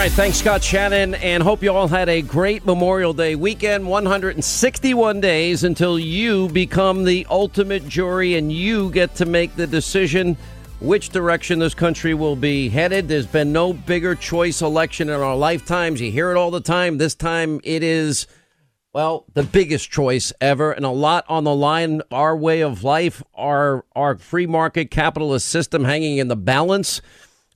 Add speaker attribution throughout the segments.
Speaker 1: right, thanks, Scott Shannon, and hope you all had a great Memorial Day weekend. 161 days until you become the ultimate jury and you get to make the decision which direction this country will be headed. There's been no bigger choice election in our lifetimes. You hear it all the time. This time it is, well, the biggest choice ever, and a lot on the line. Our way of life, our our free market capitalist system hanging in the balance.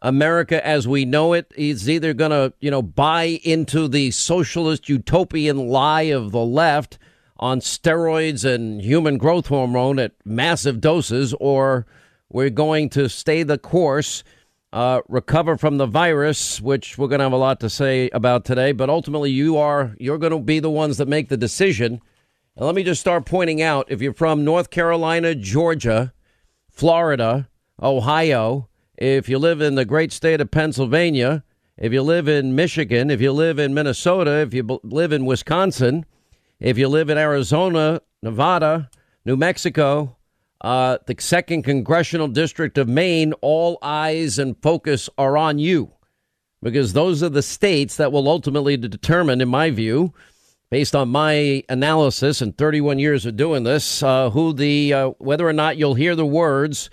Speaker 1: America as we know it is either going to, you know, buy into the socialist utopian lie of the left on steroids and human growth hormone at massive doses, or we're going to stay the course, uh, recover from the virus, which we're going to have a lot to say about today. But ultimately, you are you're going to be the ones that make the decision. And let me just start pointing out: if you're from North Carolina, Georgia, Florida, Ohio if you live in the great state of Pennsylvania, if you live in Michigan, if you live in Minnesota, if you live in Wisconsin, if you live in Arizona, Nevada, New Mexico, uh, the second congressional district of Maine, all eyes and focus are on you. Because those are the states that will ultimately determine, in my view, based on my analysis and 31 years of doing this, uh, who the uh, whether or not you'll hear the words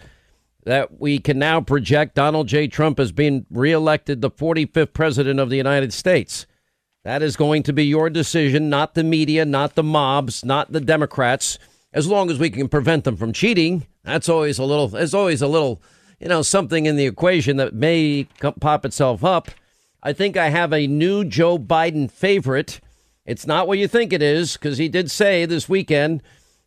Speaker 1: that we can now project Donald J. Trump as being reelected the 45th president of the United States. That is going to be your decision, not the media, not the mobs, not the Democrats. As long as we can prevent them from cheating, that's always a little. There's always a little, you know, something in the equation that may pop itself up. I think I have a new Joe Biden favorite. It's not what you think it is, because he did say this weekend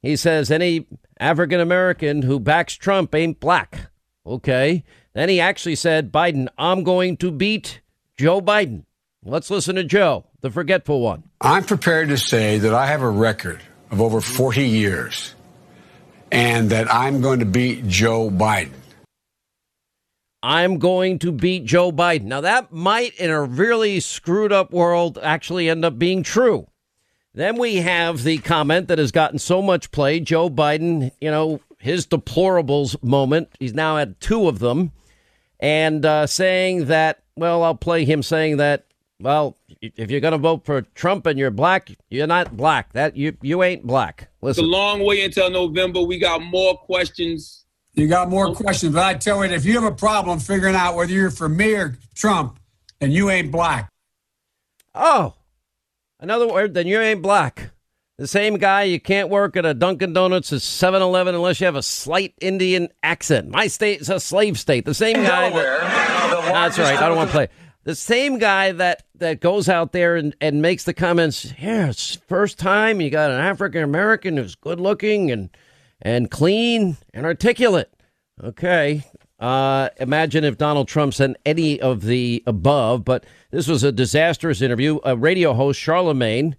Speaker 1: he says any African American who backs Trump ain't black. Okay. Then he actually said, Biden, I'm going to beat Joe Biden. Let's listen to Joe, the forgetful one.
Speaker 2: I'm prepared to say that I have a record of over 40 years and that I'm going to beat Joe Biden.
Speaker 1: I'm going to beat Joe Biden. Now, that might, in a really screwed up world, actually end up being true. Then we have the comment that has gotten so much play. Joe Biden, you know, his deplorables moment. He's now had two of them. And uh, saying that, well, I'll play him saying that, well, if you're going to vote for Trump and you're black, you're not black. That you you ain't black. Listen.
Speaker 3: It's a long way until November. We got more questions.
Speaker 2: You got more questions, but I tell you, if you have a problem figuring out whether you're for me or Trump, and you ain't black.
Speaker 1: Oh, Another word, then you ain't black. The same guy, you can't work at a Dunkin' Donuts or 7 Eleven unless you have a slight Indian accent. My state is a slave state. The same guy. That, that's right. I don't want to play. The same guy that, that goes out there and, and makes the comments, yeah, it's first time you got an African American who's good looking and, and clean and articulate. Okay. Uh, imagine if Donald Trump said any of the above, but this was a disastrous interview. A radio host, Charlemagne.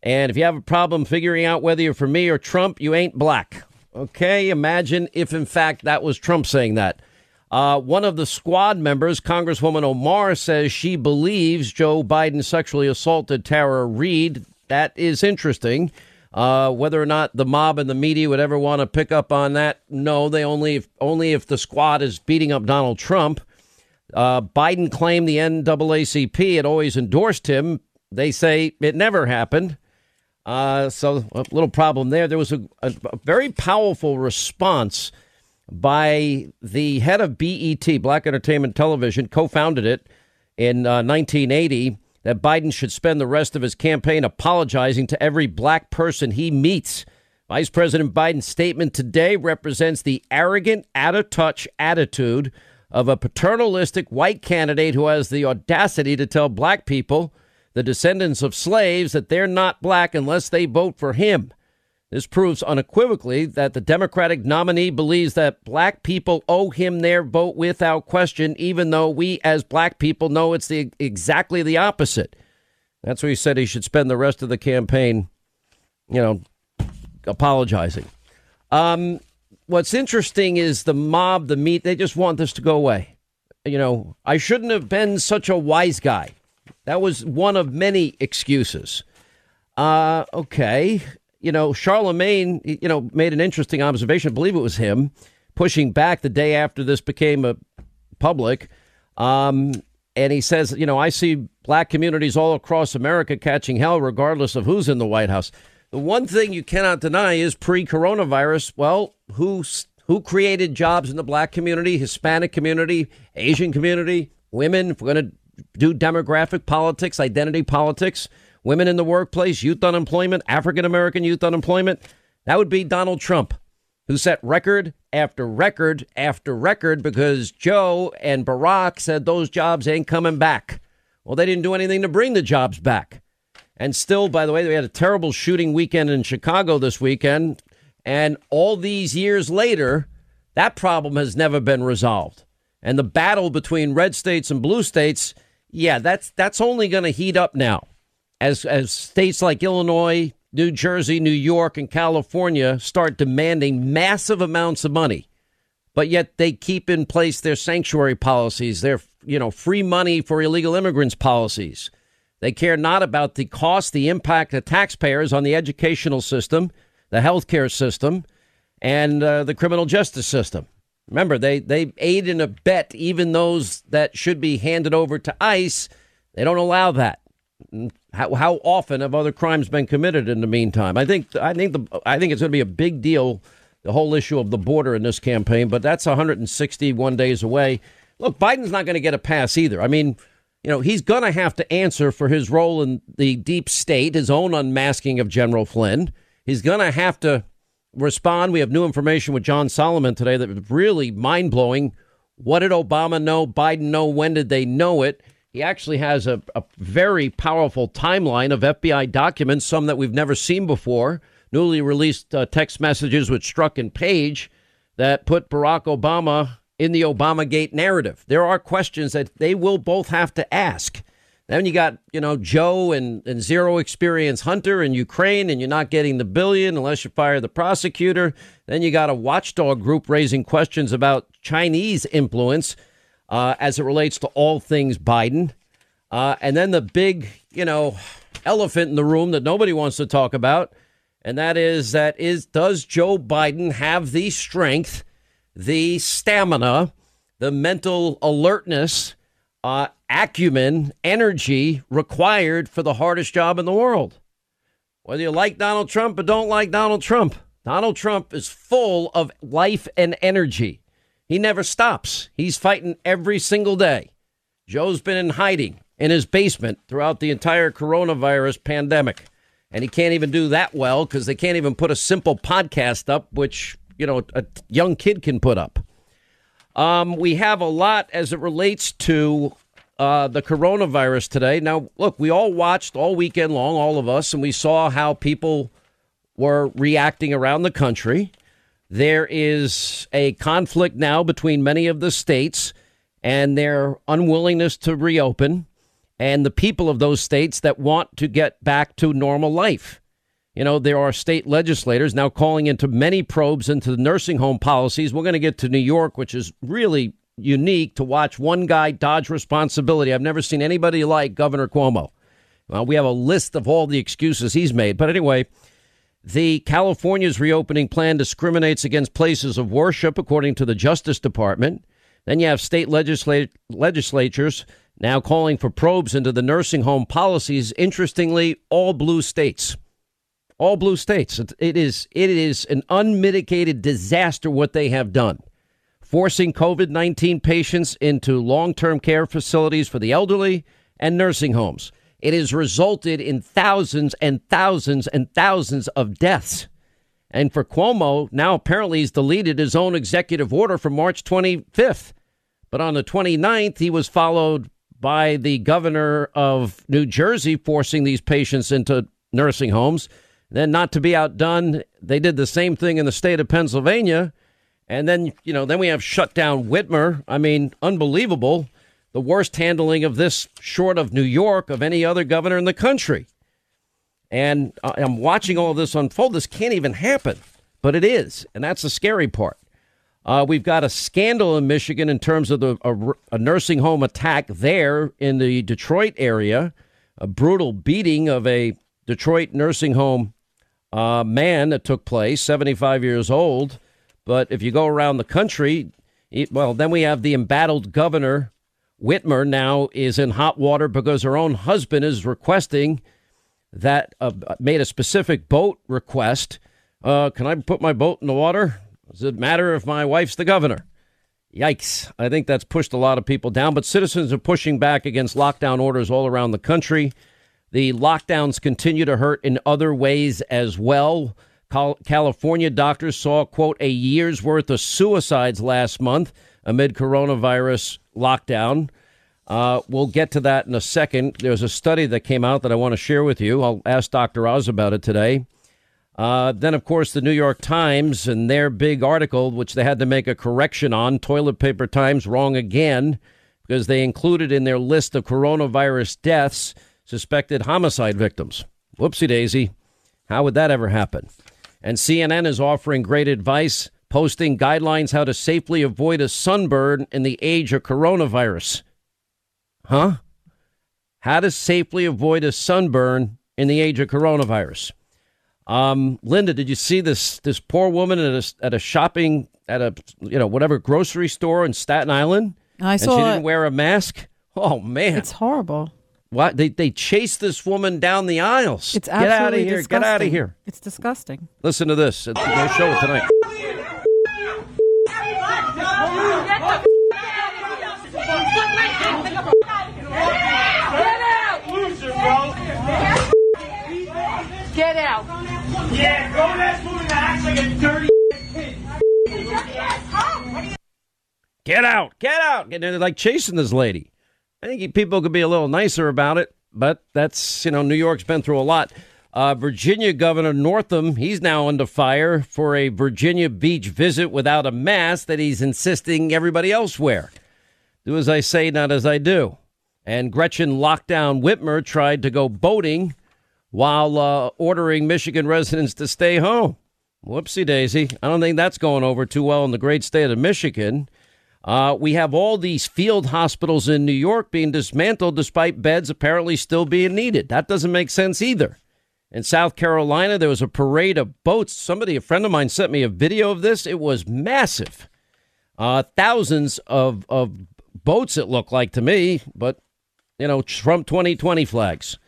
Speaker 1: And if you have a problem figuring out whether you're for me or Trump, you ain't black. Okay, imagine if in fact that was Trump saying that. Uh, one of the squad members, Congresswoman Omar, says she believes Joe Biden sexually assaulted Tara Reade. That is interesting. Uh, whether or not the mob and the media would ever want to pick up on that, no, they only if, only if the squad is beating up Donald Trump. Uh, Biden claimed the NAACP had always endorsed him. They say it never happened. Uh, so a little problem there. There was a, a, a very powerful response by the head of BET, Black Entertainment Television, co-founded it in uh, 1980 that Biden should spend the rest of his campaign apologizing to every black person he meets. Vice President Biden's statement today represents the arrogant, out of touch attitude of a paternalistic white candidate who has the audacity to tell black people, the descendants of slaves, that they're not black unless they vote for him. This proves unequivocally that the Democratic nominee believes that black people owe him their vote without question, even though we as black people know it's the, exactly the opposite. That's why he said he should spend the rest of the campaign, you know, apologizing. Um, what's interesting is the mob, the meat, they just want this to go away. You know, I shouldn't have been such a wise guy. That was one of many excuses. Uh, okay you know, Charlemagne, you know, made an interesting observation. I believe it was him pushing back the day after this became a public. Um, and he says, you know, I see black communities all across America catching hell regardless of who's in the White House. The one thing you cannot deny is pre-coronavirus. Well, who who created jobs in the black community, Hispanic community, Asian community, women? If we're going to do demographic politics, identity politics, women in the workplace, youth unemployment, African American youth unemployment, that would be Donald Trump, who set record after record after record because Joe and Barack said those jobs ain't coming back. Well, they didn't do anything to bring the jobs back. And still, by the way, we had a terrible shooting weekend in Chicago this weekend. And all these years later, that problem has never been resolved. And the battle between red states and blue states, yeah, that's that's only going to heat up now. As as states like Illinois, New Jersey, New York, and California start demanding massive amounts of money, but yet they keep in place their sanctuary policies, their you know free money for illegal immigrants policies. They care not about the cost, the impact of taxpayers on the educational system, the healthcare system, and uh, the criminal justice system. Remember, they, they aid and abet even those that should be handed over to ICE. They don't allow that. How, how often have other crimes been committed in the meantime? I think I think the I think it's going to be a big deal, the whole issue of the border in this campaign. But that's 161 days away. Look, Biden's not going to get a pass either. I mean, you know, he's going to have to answer for his role in the deep state, his own unmasking of General Flynn. He's going to have to respond. We have new information with John Solomon today that was really mind blowing. What did Obama know? Biden know? When did they know it? He actually has a, a very powerful timeline of FBI documents, some that we've never seen before, newly released uh, text messages with Strzok and Page that put Barack Obama in the Obamagate narrative. There are questions that they will both have to ask. Then you got, you know, Joe and, and zero experience Hunter in Ukraine, and you're not getting the billion unless you fire the prosecutor. Then you got a watchdog group raising questions about Chinese influence uh, as it relates to all things Biden. Uh, and then the big, you know, elephant in the room that nobody wants to talk about, and that is that is does Joe Biden have the strength the stamina, the mental alertness, uh, acumen, energy required for the hardest job in the world. Whether you like Donald Trump or don't like Donald Trump, Donald Trump is full of life and energy. He never stops. He's fighting every single day. Joe's been in hiding in his basement throughout the entire coronavirus pandemic. And he can't even do that well because they can't even put a simple podcast up, which you know a young kid can put up. Um, we have a lot as it relates to uh, the coronavirus today. Now, look, we all watched all weekend long, all of us, and we saw how people were reacting around the country. There is a conflict now between many of the states and their unwillingness to reopen, and the people of those states that want to get back to normal life. You know, there are state legislators now calling into many probes into the nursing home policies. We're going to get to New York, which is really unique to watch one guy dodge responsibility. I've never seen anybody like Governor Cuomo. Well, we have a list of all the excuses he's made. But anyway, the California's reopening plan discriminates against places of worship, according to the Justice Department. Then you have state legislat- legislatures now calling for probes into the nursing home policies. Interestingly, all blue states all blue states. It is it is an unmitigated disaster what they have done, forcing COVID nineteen patients into long term care facilities for the elderly and nursing homes. It has resulted in thousands and thousands and thousands of deaths. And for Cuomo, now apparently he's deleted his own executive order from March 25th. But on the 29th, he was followed by the governor of New Jersey forcing these patients into nursing homes. Then, not to be outdone, they did the same thing in the state of Pennsylvania. And then, you know, then we have shut down Whitmer. I mean, unbelievable. The worst handling of this, short of New York, of any other governor in the country. And I'm watching all this unfold. This can't even happen, but it is. And that's the scary part. Uh, we've got a scandal in Michigan in terms of the, a, a nursing home attack there in the Detroit area, a brutal beating of a Detroit nursing home uh, man that took place, 75 years old. But if you go around the country, it, well, then we have the embattled governor Whitmer now is in hot water because her own husband is requesting that uh, made a specific boat request. Uh, can I put my boat in the water? Does it matter if my wife's the governor? Yikes. I think that's pushed a lot of people down, but citizens are pushing back against lockdown orders all around the country. The lockdowns continue to hurt in other ways as well. California doctors saw, quote, a year's worth of suicides last month amid coronavirus lockdown. Uh, we'll get to that in a second. There's a study that came out that I want to share with you. I'll ask Dr. Oz about it today. Uh, then, of course, the New York Times and their big article, which they had to make a correction on Toilet Paper Times wrong again because they included in their list of coronavirus deaths suspected homicide victims. Whoopsie daisy. How would that ever happen? And CNN is offering great advice, posting guidelines how to safely avoid a sunburn in the age of coronavirus. Huh? How to safely avoid a sunburn in the age of coronavirus. Um, Linda, did you see this this poor woman at a, at a shopping at a you know whatever grocery store in Staten Island?
Speaker 4: I
Speaker 1: saw. And she didn't wear a mask. Oh man,
Speaker 4: it's horrible.
Speaker 1: What they they chased this woman down the aisles.
Speaker 4: It's absolutely
Speaker 1: Get out of here!
Speaker 4: Disgusting.
Speaker 1: Get out of here!
Speaker 4: It's disgusting.
Speaker 1: Listen to this. We'll show it tonight.
Speaker 5: Yeah, go that woman that acts like a dirty
Speaker 1: Get out! Get out! And they're like chasing this lady. I think people could be a little nicer about it, but that's, you know, New York's been through a lot. Uh, Virginia Governor Northam, he's now under fire for a Virginia Beach visit without a mask that he's insisting everybody else wear. Do as I say, not as I do. And Gretchen Lockdown Whitmer tried to go boating while uh, ordering Michigan residents to stay home. Whoopsie daisy. I don't think that's going over too well in the great state of Michigan. Uh, we have all these field hospitals in New York being dismantled despite beds apparently still being needed. That doesn't make sense either. In South Carolina, there was a parade of boats. Somebody, a friend of mine, sent me a video of this. It was massive. Uh, thousands of, of boats, it looked like to me, but, you know, Trump 2020 flags.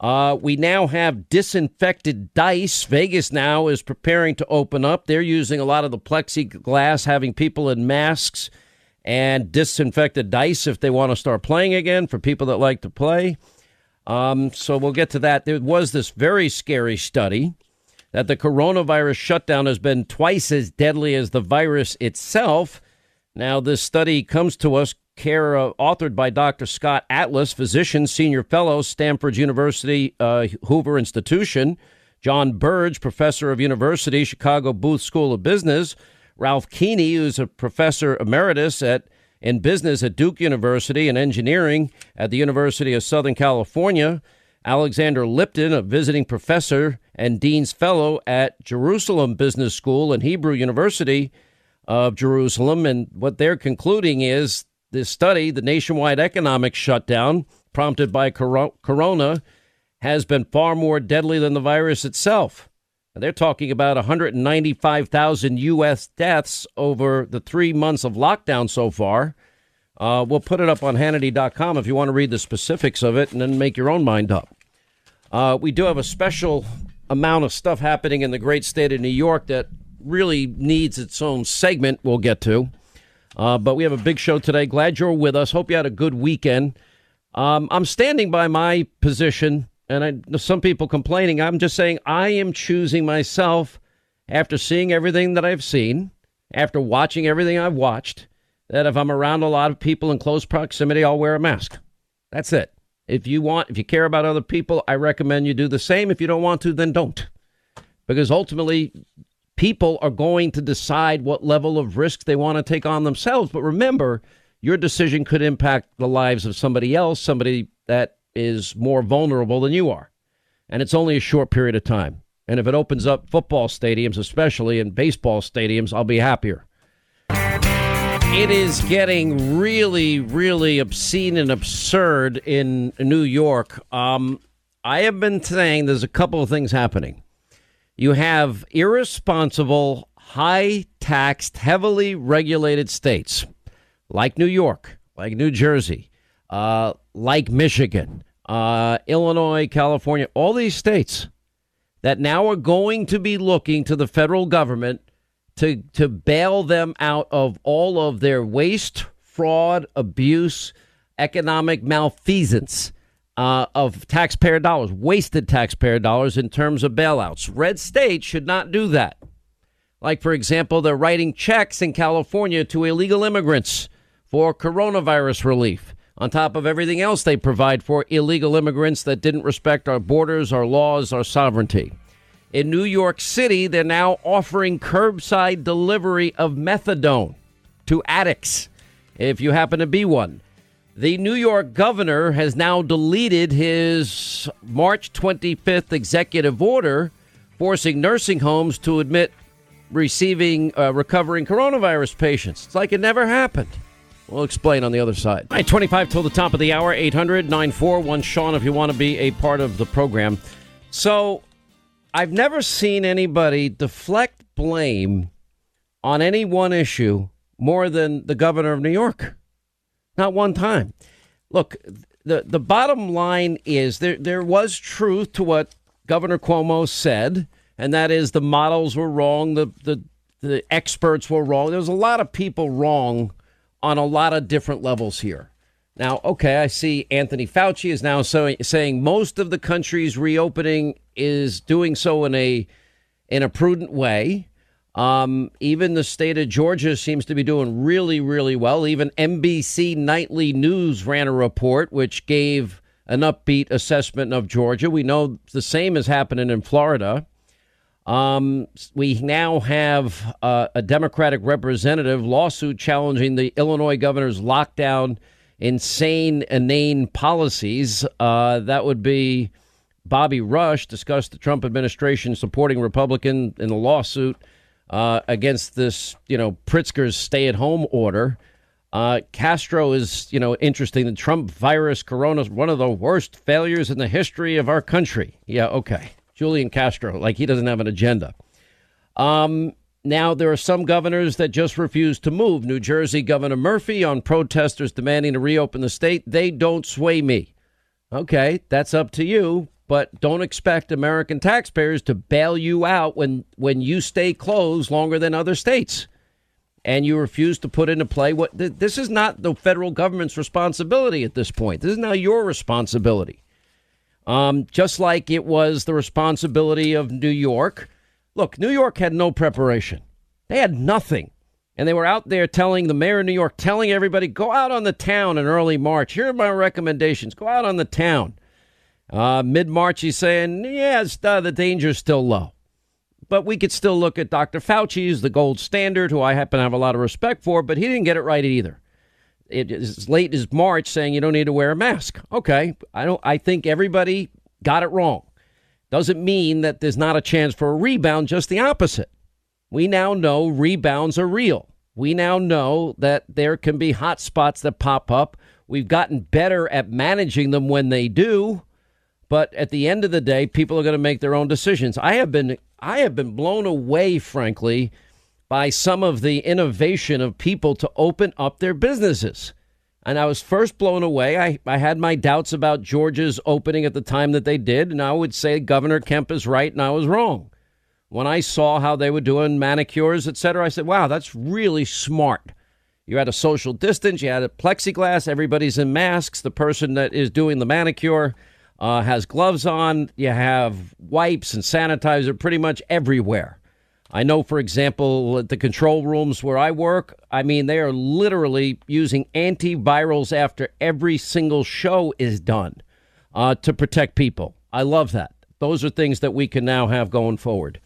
Speaker 1: Uh, we now have disinfected dice. Vegas now is preparing to open up. They're using a lot of the plexiglass, having people in masks and disinfected dice if they want to start playing again for people that like to play. Um, so we'll get to that. There was this very scary study that the coronavirus shutdown has been twice as deadly as the virus itself. Now, this study comes to us care authored by Dr. Scott Atlas, physician, senior fellow, Stanford University uh, Hoover Institution. John Birge, professor of university, Chicago Booth School of Business. Ralph Keeney, who's a professor emeritus at in business at Duke University and engineering at the University of Southern California. Alexander Lipton, a visiting professor and dean's fellow at Jerusalem Business School and Hebrew University of Jerusalem. And what they're concluding is this study, the nationwide economic shutdown prompted by corona, has been far more deadly than the virus itself. They're talking about 195,000 U.S. deaths over the three months of lockdown so far. Uh, we'll put it up on Hannity.com if you want to read the specifics of it and then make your own mind up. Uh, we do have a special amount of stuff happening in the great state of New York that really needs its own segment we'll get to. Uh, but we have a big show today. Glad you're with us. Hope you had a good weekend. Um, I'm standing by my position and I, some people complaining. I'm just saying I am choosing myself after seeing everything that I've seen, after watching everything I've watched, that if I'm around a lot of people in close proximity, I'll wear a mask. That's it. If you want, if you care about other people, I recommend you do the same. If you don't want to, then don't. Because ultimately, people are going to decide what level of risk they want to take on themselves. But remember, your decision could impact the lives of somebody else, somebody that is more vulnerable than you are. And it's only a short period of time. And if it opens up football stadiums, especially and baseball stadiums, I'll be happier. It is getting really, really obscene and absurd in New York. Um, I have been saying there's a couple of things happening. You have irresponsible, high taxed, heavily regulated states like New York, like New Jersey, uh, like Michigan, uh, Illinois, California, all these states that now are going to be looking to the federal government to to bail them out of all of their waste, fraud, abuse, economic malfeasance uh, of taxpayer dollars, wasted taxpayer dollars in terms of bailouts. Red states should not do that. Like, for example, they're writing checks in California to illegal immigrants for coronavirus relief, on top of everything else they provide for illegal immigrants that didn't respect our borders, our laws, our sovereignty. In New York City, they're now offering curbside delivery of methadone to addicts if you happen to be one. The New York governor has now deleted his March 25th executive order forcing nursing homes to admit receiving uh, recovering coronavirus patients. It's like it never happened. We'll explain on the other side. All right, 25 till the top of the hour, 800 941 Sean, if you want to be a part of the program. So, I've never seen anybody deflect blame on any one issue more than the governor of New York. Not one time. Look, the, the bottom line is there, there was truth to what Governor Cuomo said, and that is the models were wrong, the, the, the experts were wrong. There was a lot of people wrong on a lot of different levels here. Now, okay, I see Anthony Fauci is now so, saying most of the country's reopening is doing so in a in a prudent way. Um, even the state of Georgia seems to be doing really, really well. Even NBC Nightly News ran a report which gave an upbeat assessment of Georgia. We know the same is happening in Florida. Um, we now have uh, a Democratic representative lawsuit challenging the Illinois governor's lockdown insane, inane policies. Uh, that would be Bobby Rush discussed the Trump administration supporting Republican in the lawsuit uh, against this, you know, Pritzker's stay-at-home order. Uh, Castro is, you know, interesting. The Trump virus, corona, is one of the worst failures in the history of our country. Yeah, okay. Julian Castro, like he doesn't have an agenda. Um, now, there are some governors that just refuse to move. New Jersey Governor Murphy on protesters demanding to reopen the state. They don't sway me. Okay, that's up to you, but don't expect American taxpayers to bail you out when, when you stay closed longer than other states and you refuse to put into play what this is not the federal government's responsibility at this point. This is now your responsibility. Um, just like it was the responsibility of New York Look, New York had no preparation. They had nothing. And they were out there telling the mayor of New York, telling everybody, go out on the town in early March. Here are my recommendations. Go out on the town. Uh, Mid March, he's saying, yes, uh, the danger's still low. But we could still look at Dr. Fauci, who's the gold standard, who I happen to have a lot of respect for, but he didn't get it right either. It is as late as March saying you don't need to wear a mask. Okay, I don't. I think everybody got it wrong doesn't mean that there's not a chance for a rebound, just the opposite. We now know rebounds are real. We now know that there can be hot spots that pop up. We've gotten better at managing them when they do, but at the end of the day, people are going to make their own decisions. I have been I have been blown away, frankly, by some of the innovation of people to open up their businesses. And I was first blown away. I, I had my doubts about Georgia's opening at the time that they did. And I would say Governor Kemp is right and I was wrong. When I saw how they were doing manicures, et cetera, I said, wow, that's really smart. You had a social distance, you had a plexiglass, everybody's in masks. The person that is doing the manicure uh, has gloves on. You have wipes and sanitizer pretty much everywhere. I know, for example, at the control rooms where I work, I mean, they are literally using antivirals after every single show is done uh, to protect people. I love that. Those are things that we can now have going forward.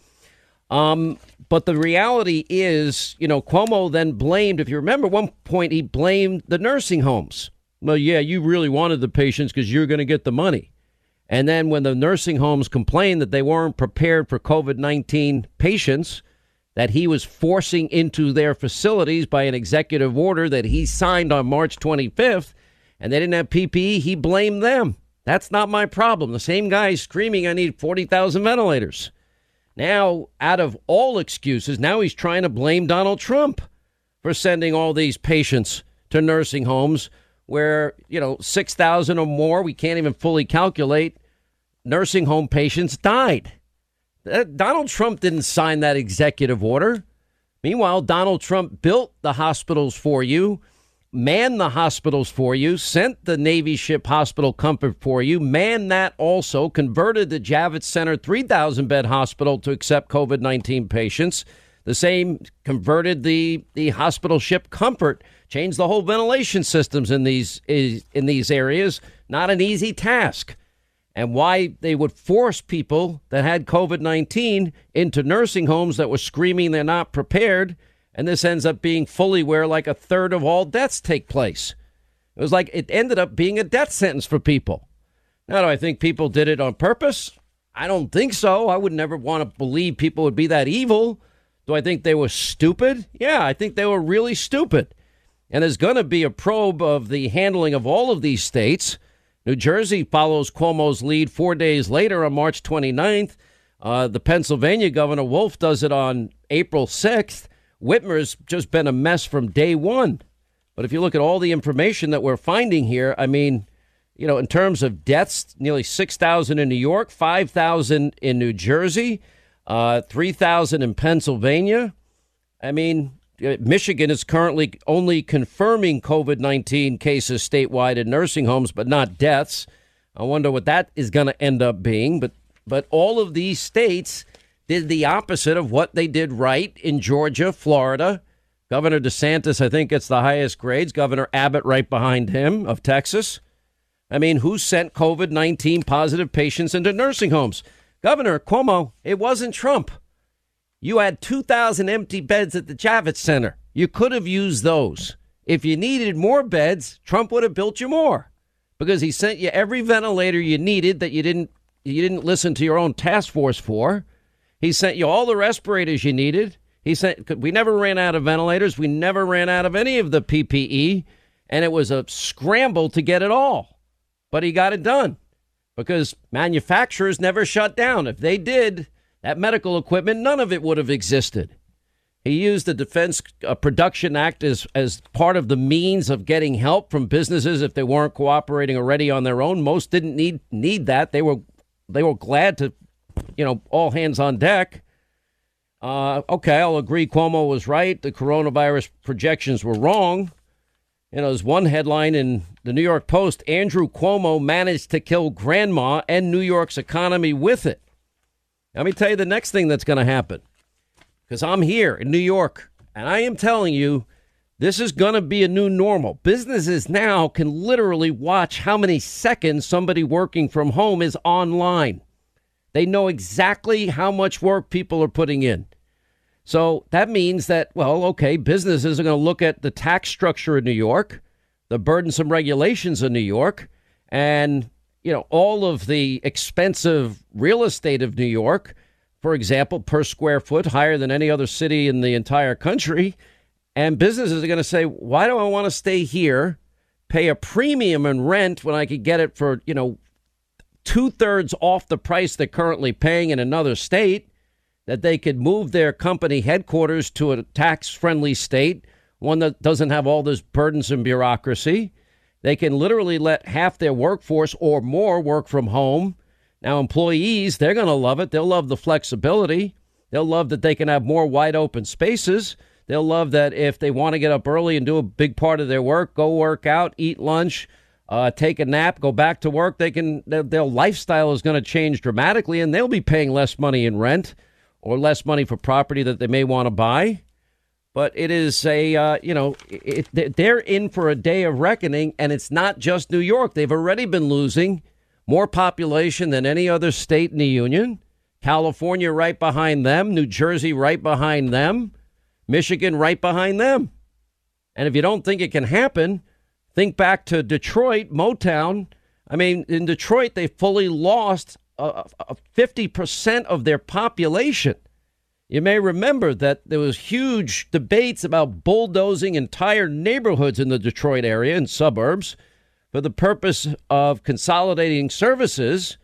Speaker 1: Um, but the reality is, you know, Cuomo then blamed, if you remember, one point he blamed the nursing homes. Well, yeah, you really wanted the patients because you're going to get the money. And then when the nursing homes complained that they weren't prepared for COVID 19 patients, that he was forcing into their facilities by an executive order that he signed on March 25th, and they didn't have PPE, he blamed them. That's not my problem. The same guy screaming, I need 40,000 ventilators. Now, out of all excuses, now he's trying to blame Donald Trump for sending all these patients to nursing homes where, you know, 6,000 or more, we can't even fully calculate, nursing home patients died. Uh, Donald Trump didn't sign that executive order. Meanwhile, Donald Trump built the hospitals for you, manned the hospitals for you, sent the Navy ship hospital comfort for you, manned that also, converted the Javits Center 3,000 bed hospital to accept COVID 19 patients. The same converted the, the hospital ship comfort, changed the whole ventilation systems in these in these areas. Not an easy task and why they would force people that had COVID 19 into nursing homes that were screaming they're not prepared. And this ends up being fully where like a third of all deaths take place. It was like it ended up being a death sentence for people. Now, do I think people did it on purpose? I don't think so. I would never want to believe people would be that evil. Do I think they were stupid? Yeah, I think they were really stupid. And there's going to be a probe of the handling of all of these states. New Jersey follows Cuomo's lead four days later on March 29th. Uh, the Pennsylvania governor Wolf does it on April 6th. Whitmer's just been a mess from day one. But if you look at all the information that we're finding here, I mean, you know, in terms of deaths, nearly 6,000 in New York, 5,000 in New Jersey, uh, 3,000 in Pennsylvania. I mean, Michigan is currently only confirming COVID 19 cases statewide in nursing homes, but not deaths. I wonder what that is going to end up being. But, but all of these states did the opposite of what they did right in Georgia, Florida. Governor DeSantis, I think, gets the highest grades. Governor Abbott, right behind him, of Texas. I mean, who sent COVID 19 positive patients into nursing homes? Governor Cuomo, it wasn't Trump. You had 2,000 empty beds at the Javits Center. You could have used those. If you needed more beds, Trump would have built you more because he sent you every ventilator you needed that you didn't you didn't listen to your own task force for. He sent you all the respirators you needed. He sent we never ran out of ventilators. We never ran out of any of the PPE, and it was a scramble to get it all. But he got it done because manufacturers never shut down. If they did, that medical equipment, none of it would have existed. He used the Defense uh, Production Act as, as part of the means of getting help from businesses if they weren't cooperating already on their own. Most didn't need need that. They were they were glad to, you know, all hands on deck. Uh, okay, I'll agree. Cuomo was right. The coronavirus projections were wrong. You know, there's one headline in the New York Post: Andrew Cuomo managed to kill grandma and New York's economy with it. Let me tell you the next thing that's going to happen because I'm here in New York and I am telling you this is going to be a new normal. Businesses now can literally watch how many seconds somebody working from home is online. They know exactly how much work people are putting in. So that means that, well, okay, businesses are going to look at the tax structure in New York, the burdensome regulations in New York, and you know, all of the expensive real estate of New York, for example, per square foot, higher than any other city in the entire country. And businesses are going to say, why do I want to stay here, pay a premium in rent when I could get it for, you know, two thirds off the price they're currently paying in another state? That they could move their company headquarters to a tax friendly state, one that doesn't have all this burdensome bureaucracy they can literally let half their workforce or more work from home. Now, employees, they're going to love it. They'll love the flexibility. They'll love that they can have more wide open spaces. They'll love that if they want to get up early and do a big part of their work, go work out, eat lunch, uh, take a nap, go back to work, they can their, their lifestyle is going to change dramatically, and they'll be paying less money in rent or less money for property that they may want to buy but it is a uh, you know it, they're in for a day of reckoning and it's not just new york. They've already been losing more population than any other state in the union. California right behind them new jersey right behind them michigan right behind them. And if you don't think it can happen think back to detroit motown. I mean in detroit they fully lost uh, 50% of their population you may remember that there was huge debates about bulldozing entire neighborhoods in the Detroit area and suburbs for the purpose of consolidating services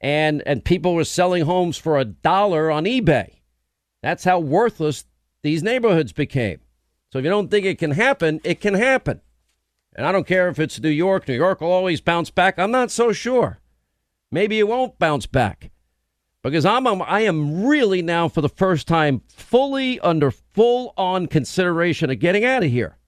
Speaker 1: and and people were selling homes for a dollar on eBay. That's how worthless these neighborhoods became. So if you don't think it can happen, it can happen. And I don't care if it's New York. New York will always bounce back. I'm not so sure. Maybe it won't bounce back because I'm I am really now for the first time fully under full on consideration of getting out of here.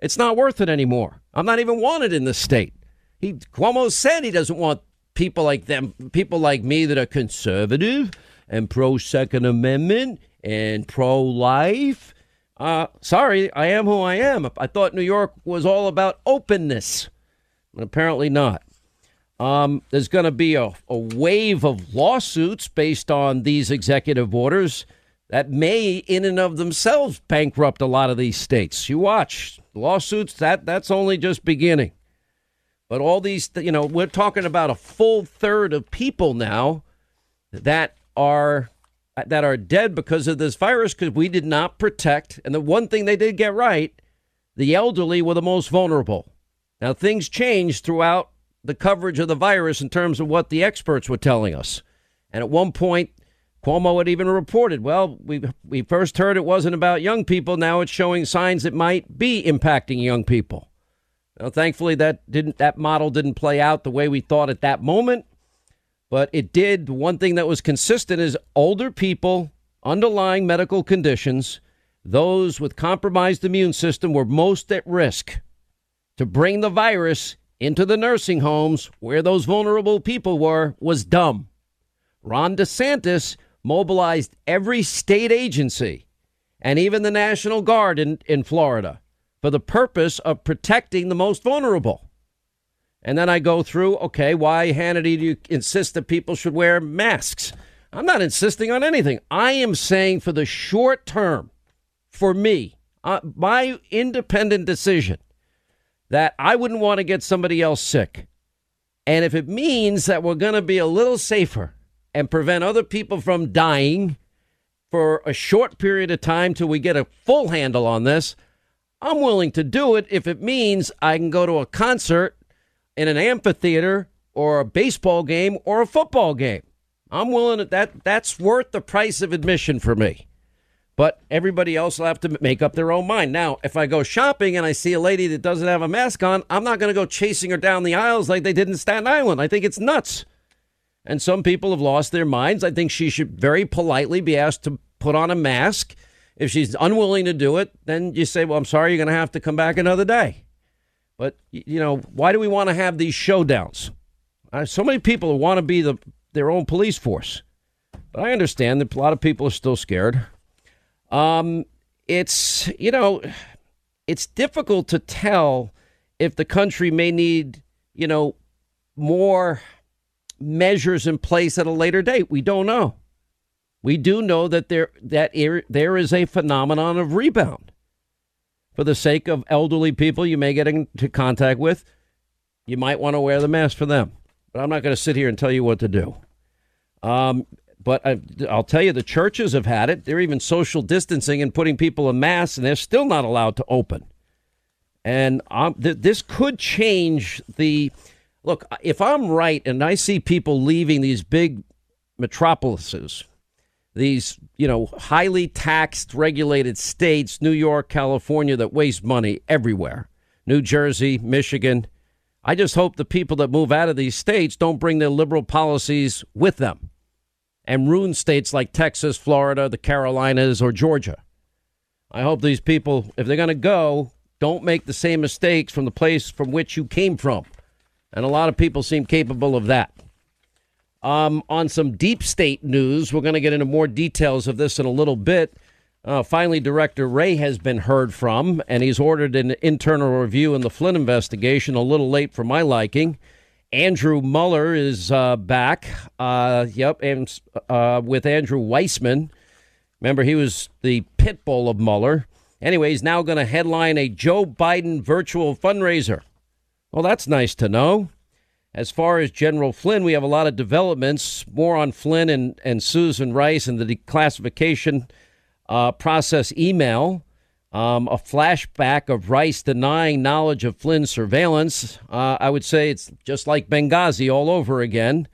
Speaker 1: It's not worth it anymore. I'm not even wanted in this state. He Cuomo said he doesn't want people like them, people like me that are conservative and pro Second Amendment and pro life. Uh, sorry, I am who I am. I thought New York was all about openness, but apparently not. Um, there's going to be a, a wave of lawsuits based on these executive orders that may, in and of themselves, bankrupt a lot of these states. You watch lawsuits. That that's only just beginning. But all these, you know, we're talking about a full third of people now that are that are dead because of this virus because we did not protect. And the one thing they did get right, the elderly were the most vulnerable. Now things changed throughout the coverage of the virus in terms of what the experts were telling us. And at one point, Cuomo had even reported, well, we we first heard it wasn't about young people. Now it's showing signs it might be impacting young people. Now, thankfully, that didn't that model didn't play out the way we thought at that moment, but it did. One thing that was consistent is older people, underlying medical conditions, those with compromised immune system were most at risk to bring the virus into the nursing homes where those vulnerable people were was dumb. Ron DeSantis mobilized every state agency and even the National Guard in, in Florida for the purpose of protecting the most vulnerable. And then I go through, okay, why, Hannity, do you insist that people should wear masks? I'm not insisting on anything. I am saying for the short term, for me, uh, my independent decision, that I wouldn't want to get somebody else sick. And if it means that we're going to be a little safer and prevent other people from dying for a short period of time till we get a full handle on this, I'm willing to do it if it means I can go to a concert in an amphitheater or a baseball game or a football game. I'm willing to that that's worth the price of admission for me. But everybody else will have to make up their own mind. Now, if I go shopping and I see a lady that doesn't have a mask on, I'm not going to go chasing her down the aisles like they did in Staten Island. I think it's nuts. And some people have lost their minds. I think she should very politely be asked to put on a mask. If she's unwilling to do it, then you say, well, I'm sorry, you're going to have to come back another day. But, you know, why do we want to have these showdowns? Uh, so many people want to be the, their own police force. But I understand that a lot of people are still scared. Um, it's, you know, it's difficult to tell if the country may need, you know, more measures in place at a later date. We don't know. We do know that there that there is a phenomenon of rebound. For the sake of elderly people you may get into contact with, you might want to wear the mask for them. But I'm not going to sit here and tell you what to do. Um, but I, will tell you, the churches have had it. They're even social distancing and putting people in masks, and they're still not allowed to open. And um, th- this could change the look. If I'm right, and I see people leaving these big metropolises, these you know highly taxed, regulated states, New York, California, that waste money everywhere, New Jersey, Michigan. I just hope the people that move out of these states don't bring their liberal policies with them and ruin states like Texas, Florida, the Carolinas, or Georgia. I hope these people, if they're going to go, don't make the same mistakes from the place from which you came from. And a lot of people seem capable of that. Um, on some deep state news, we're going to get into more details of this in a little bit. Uh, finally, Director Wray has been heard from, and he's ordered an internal review in the Flynn investigation, a little late for my liking. Andrew Muller is uh, back. Uh, yep, and uh, with Andrew Weissmann. Remember, he was the pit bull of Mueller. Anyway, he's now going to headline a Joe Biden virtual fundraiser. Well, that's nice to know. As far as General Flynn, we have a lot of developments. More on Flynn and, and Susan Rice and the declassification uh, process email um, a flashback of Rice denying knowledge of Flynn's surveillance. Uh, I would say it's just like Benghazi all over again.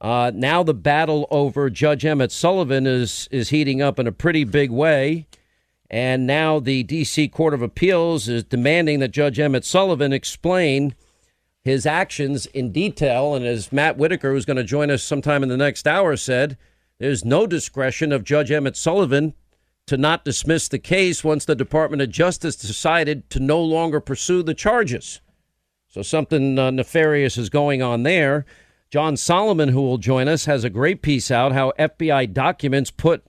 Speaker 1: Uh, now the battle over Judge Emmett Sullivan is is heating up in a pretty big way, And now the D.C. Court of Appeals is demanding that Judge Emmett Sullivan explain his actions in detail. And as Matt Whitaker, who's going to join us sometime in the next hour, said, there's no discretion of Judge Emmett Sullivan to not dismiss the case once the Department of Justice decided to no longer pursue the charges. So something uh, nefarious is going on there. John Solomon, who will join us, has a great piece out how FBI documents put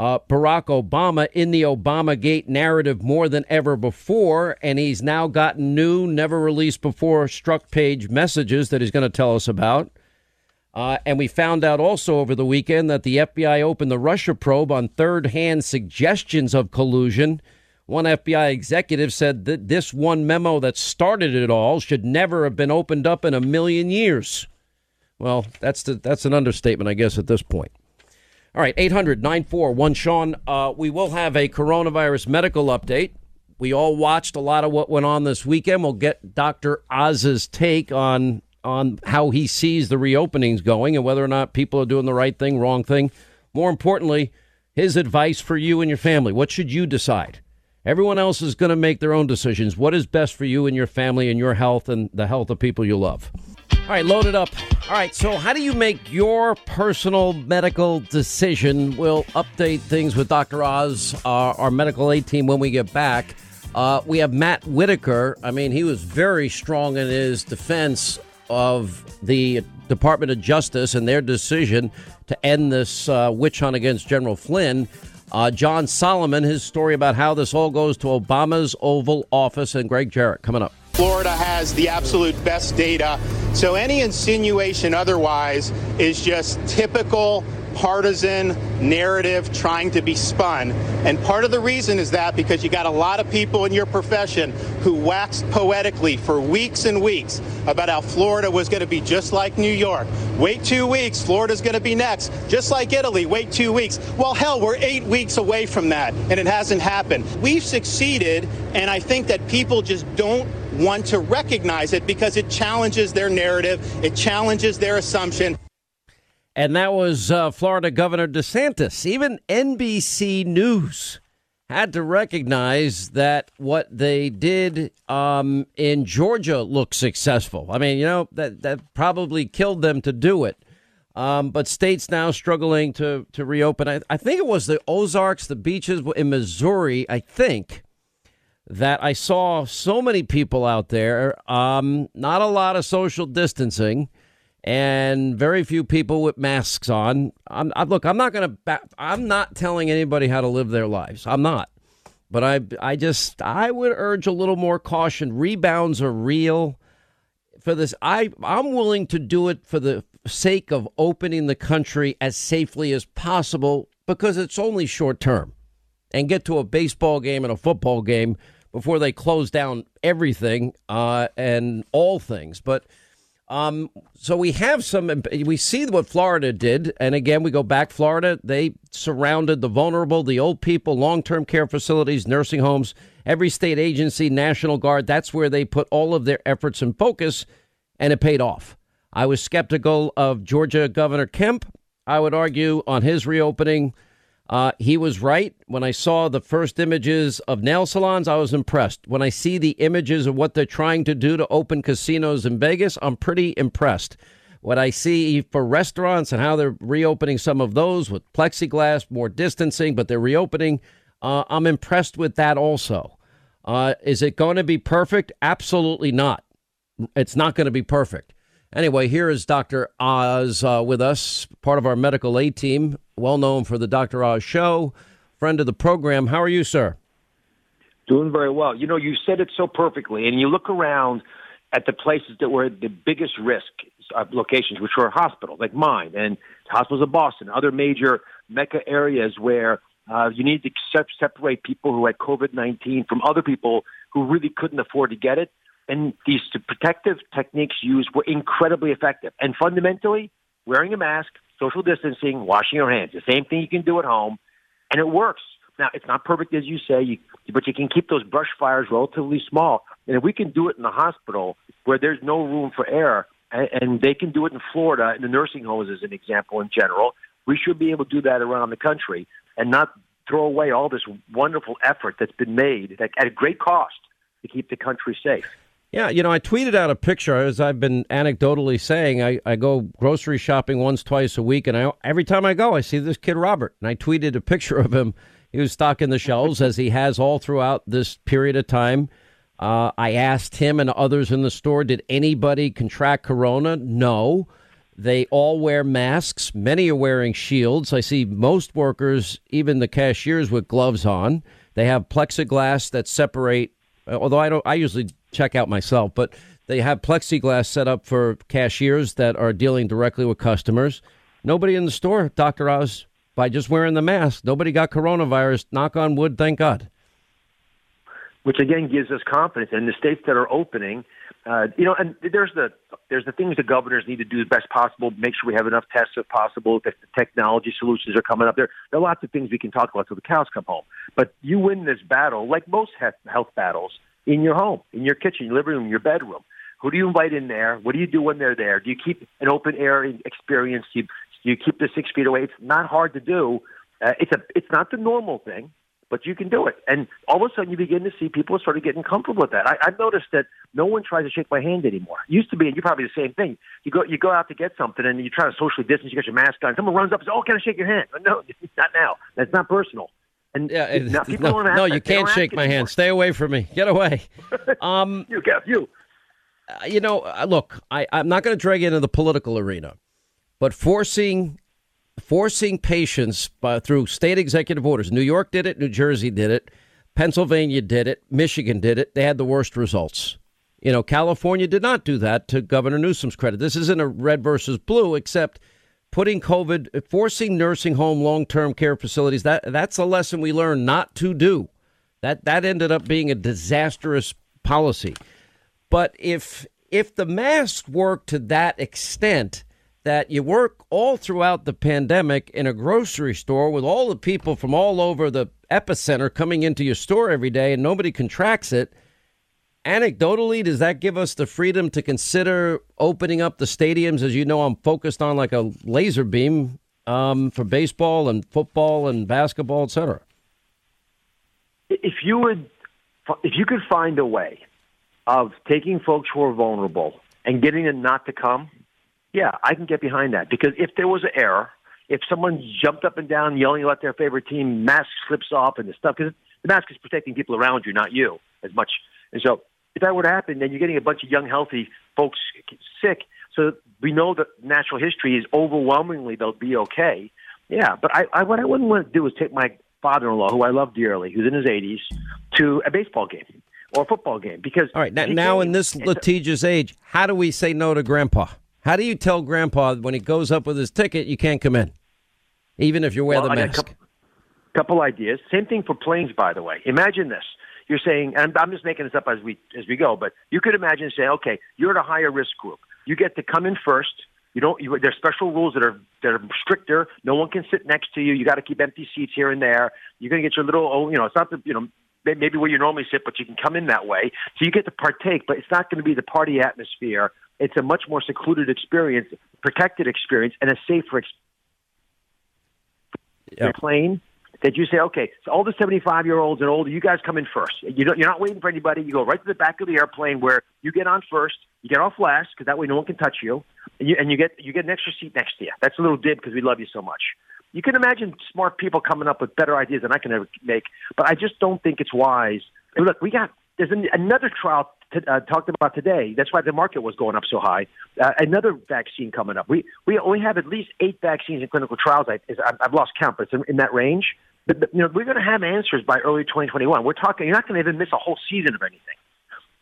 Speaker 1: uh, Barack Obama in the Obama Gate narrative more than ever before, and he's now gotten new, never released before Strzok page messages that he's going to tell us about. Uh, and we found out also over the weekend that the FBI opened the Russia probe on third hand suggestions of collusion. One FBI executive said that this one memo that started it all should never have been opened up in a million years. Well, that's the, that's an understatement, I guess, at this point. All right, 800 941 Sean. Uh, we will have a coronavirus medical update. We all watched a lot of what went on this weekend. We'll get Dr. Oz's take on on how he sees the reopenings going and whether or not people are doing the right thing, wrong thing. More importantly, his advice for you and your family. What should you decide? Everyone else is going to make their own decisions. What is best for you and your family and your health and the health of people you love? All right, load it up. All right, so how do you make your personal medical decision? We'll update things with Dr. Oz, uh, our medical aid team, when we get back. Uh, we have Matt Whitaker. I mean, he was very strong in his defense of the Department of Justice and their decision to end this uh, witch hunt against General Flynn. Uh, John Solomon, his story about how this all goes to Obama's Oval Office, and Gregg Jarrett coming up.
Speaker 4: Florida has the absolute best data. So any insinuation otherwise is just typical partisan narrative trying to be spun. And part of the reason is that because you got a lot of people in your profession who waxed poetically for weeks and weeks about how Florida was going to be just like New York. Wait two weeks, Florida's going to be next. Just like Italy, wait two weeks. Well, hell, we're eight weeks away from that, and it hasn't happened. We've succeeded, and I think that people just don't want to recognize it because it challenges their narrative, it challenges their assumption.
Speaker 1: And that was uh, Florida Governor DeSantis. Even NBC News had to recognize that what they did um, in Georgia looked successful. I mean, you know, that, that probably killed them to do it. Um, but states now struggling to, to reopen. I, I think it was the Ozarks, the beaches in Missouri, I think, that I saw so many people out there, um, not a lot of social distancing and very few people with masks on. I'm, I, look, I'm not going to. I'm not telling anybody how to live their lives. I'm not. But I, I just, I would urge a little more caution. Rebounds are real. For this, I, I'm willing to do it for the sake of opening the country as safely as possible because it's only short term, and get to a baseball game and a football game before they close down everything uh, and all things. But um, so we have some, we see what Florida did. And again, we go back, Florida, they surrounded the vulnerable, the old people, long term care facilities, nursing homes, every state agency, National Guard. That's where they put all of their efforts and focus, and it paid off. I was skeptical of Georgia Governor Kemp. I would argue on his reopening uh, he was right. When I saw the first images of nail salons, I was impressed. When I see the images of what they're trying to do to open casinos in Vegas, I'm pretty impressed. What I see for restaurants and how they're reopening some of those with plexiglass, more distancing, but they're reopening, uh, I'm impressed with that also. Uh, is it going to be perfect? Absolutely not. It's not going to be perfect. Anyway, here is Dr. Oz uh, with us, part of our medical aid team, well known for the Dr. Oz show, friend of the program. How are you, sir?
Speaker 6: Doing very well. You know, you said it so perfectly, and you look around at the places that were the biggest risk of locations, which were hospitals like mine and hospitals of Boston, other major mecca areas where uh, you need to separate people who had COVID 19 from other people who really couldn't afford to get it and these protective techniques used were incredibly effective. And fundamentally, wearing a mask, social distancing, washing your hands, the same thing you can do at home, and it works. Now, it's not perfect, as you say, you, but you can keep those brush fires relatively small. And if we can do it in the hospital where there's no room for error, and, and they can do it in Florida, in the nursing homes, as an example, in general, we should be able to do that around the country and not throw away all this wonderful effort that's been made at a great cost to keep the country safe.
Speaker 1: Yeah, you know, I tweeted out a picture as I've been anecdotally saying. I, I go grocery shopping once, twice a week, and I every time I go, I see this kid Robert, and I tweeted a picture of him. He was stocking the shelves as he has all throughout this period of time. Uh, I asked him and others in the store, did anybody contract corona? No. They all wear masks. Many are wearing shields. I see most workers, even the cashiers, with gloves on. They have plexiglass that separate. Although I don't, I usually check out myself, but they have plexiglass set up for cashiers that are dealing directly with customers. Nobody in the store, Dr. Oz, by just wearing the mask, nobody got coronavirus. Knock on wood, thank God.
Speaker 6: Which again gives us confidence. in the states that are opening, uh, you know, and there's the there's the things the governors need to do the best possible. Make sure we have enough tests if possible. That the technology solutions are coming up. There, there are lots of things we can talk about till the cows come home. But you win this battle, like most health battles, in your home, in your kitchen, your living room, your bedroom. Who do you invite in there? What do you do when they're there? Do you keep an open air experience? Do you, do you keep the six feet away? It's not hard to do. Uh, it's a it's not the normal thing, but you can do it. And all of a sudden, you begin to see people sort of getting comfortable with that. I, I've noticed that no one tries to shake my hand anymore. It used to be, and you probably the same thing. You go you go out to get something, and you try to socially distance. You got your mask on. Someone runs up and says, "Oh, can I shake your hand?" No, not now. That's not personal.
Speaker 1: And yeah, it, no, no you can't shake my hand. Stay away from me. Get away.
Speaker 6: Um, you, Kev, you.
Speaker 1: Uh, you know, uh, look, I, I'm not going to drag into the political arena, but forcing forcing patients by, through state executive orders. New York did it. New Jersey did it. Pennsylvania did it. Michigan did it. They had the worst results. You know, California did not do that. To Governor Newsom's credit, this isn't a red versus blue, except putting COVID, forcing nursing home long term care facilities. That that's a lesson we learned not to do. That that ended up being a disastrous policy. But if if the masks work to that extent that you work all throughout the pandemic in a grocery store with all the people from all over the epicenter coming into your store every day and nobody contracts it anecdotally, does that give us the freedom to consider opening up the stadiums? As you know, I'm focused on like a laser beam um, for baseball and football and basketball, et cetera.
Speaker 6: If you would, if you could find a way of taking folks who are vulnerable and getting them not to come, yeah, I can get behind that. Because if there was an error, if someone jumped up and down yelling about their favorite team, mask slips off and the stuff, because the mask is protecting people around you, not you, as much. And so if that were to happen, then you're getting a bunch of young, healthy folks sick. So we know that natural history is overwhelmingly they'll be okay. Yeah, but I, I what I wouldn't want to do is take my father-in-law, who I love dearly, who's in his 80s, to a baseball game or a football game because
Speaker 1: all right now, now in this litigious age, how do we say no to Grandpa? How do you tell Grandpa when he goes up with his ticket you can't come in, even if you wear
Speaker 6: well,
Speaker 1: the mask?
Speaker 6: Couple, couple ideas. Same thing for planes, by the way. Imagine this: you're saying, and I'm just making this up as we as we go, but you could imagine saying, okay, you're at a higher risk group. You get to come in first. You don't. You, there's special rules that are that are stricter. No one can sit next to you. You got to keep empty seats here and there. You're going to get your little. Oh, you know, it's not the you know maybe where you normally sit, but you can come in that way. So you get to partake, but it's not going to be the party atmosphere. It's a much more secluded experience, protected experience, and a safer experience. Yep. Plane that you say, okay, so all the 75 year olds and older, you guys come in first. You don't, you're not waiting for anybody. You go right to the back of the airplane where you get on first. You get off last because that way no one can touch you, and you, and you get you get an extra seat next to you. That's a little dib because we love you so much. You can imagine smart people coming up with better ideas than I can ever make, but I just don't think it's wise. And look, we got there's an, another trial uh, talked about today. That's why the market was going up so high. Uh, another vaccine coming up. We we only have at least eight vaccines in clinical trials. I, I've lost count, but it's in, in that range. You know, we're going to have answers by early 2021. We're talking. You're not going to even miss a whole season of anything.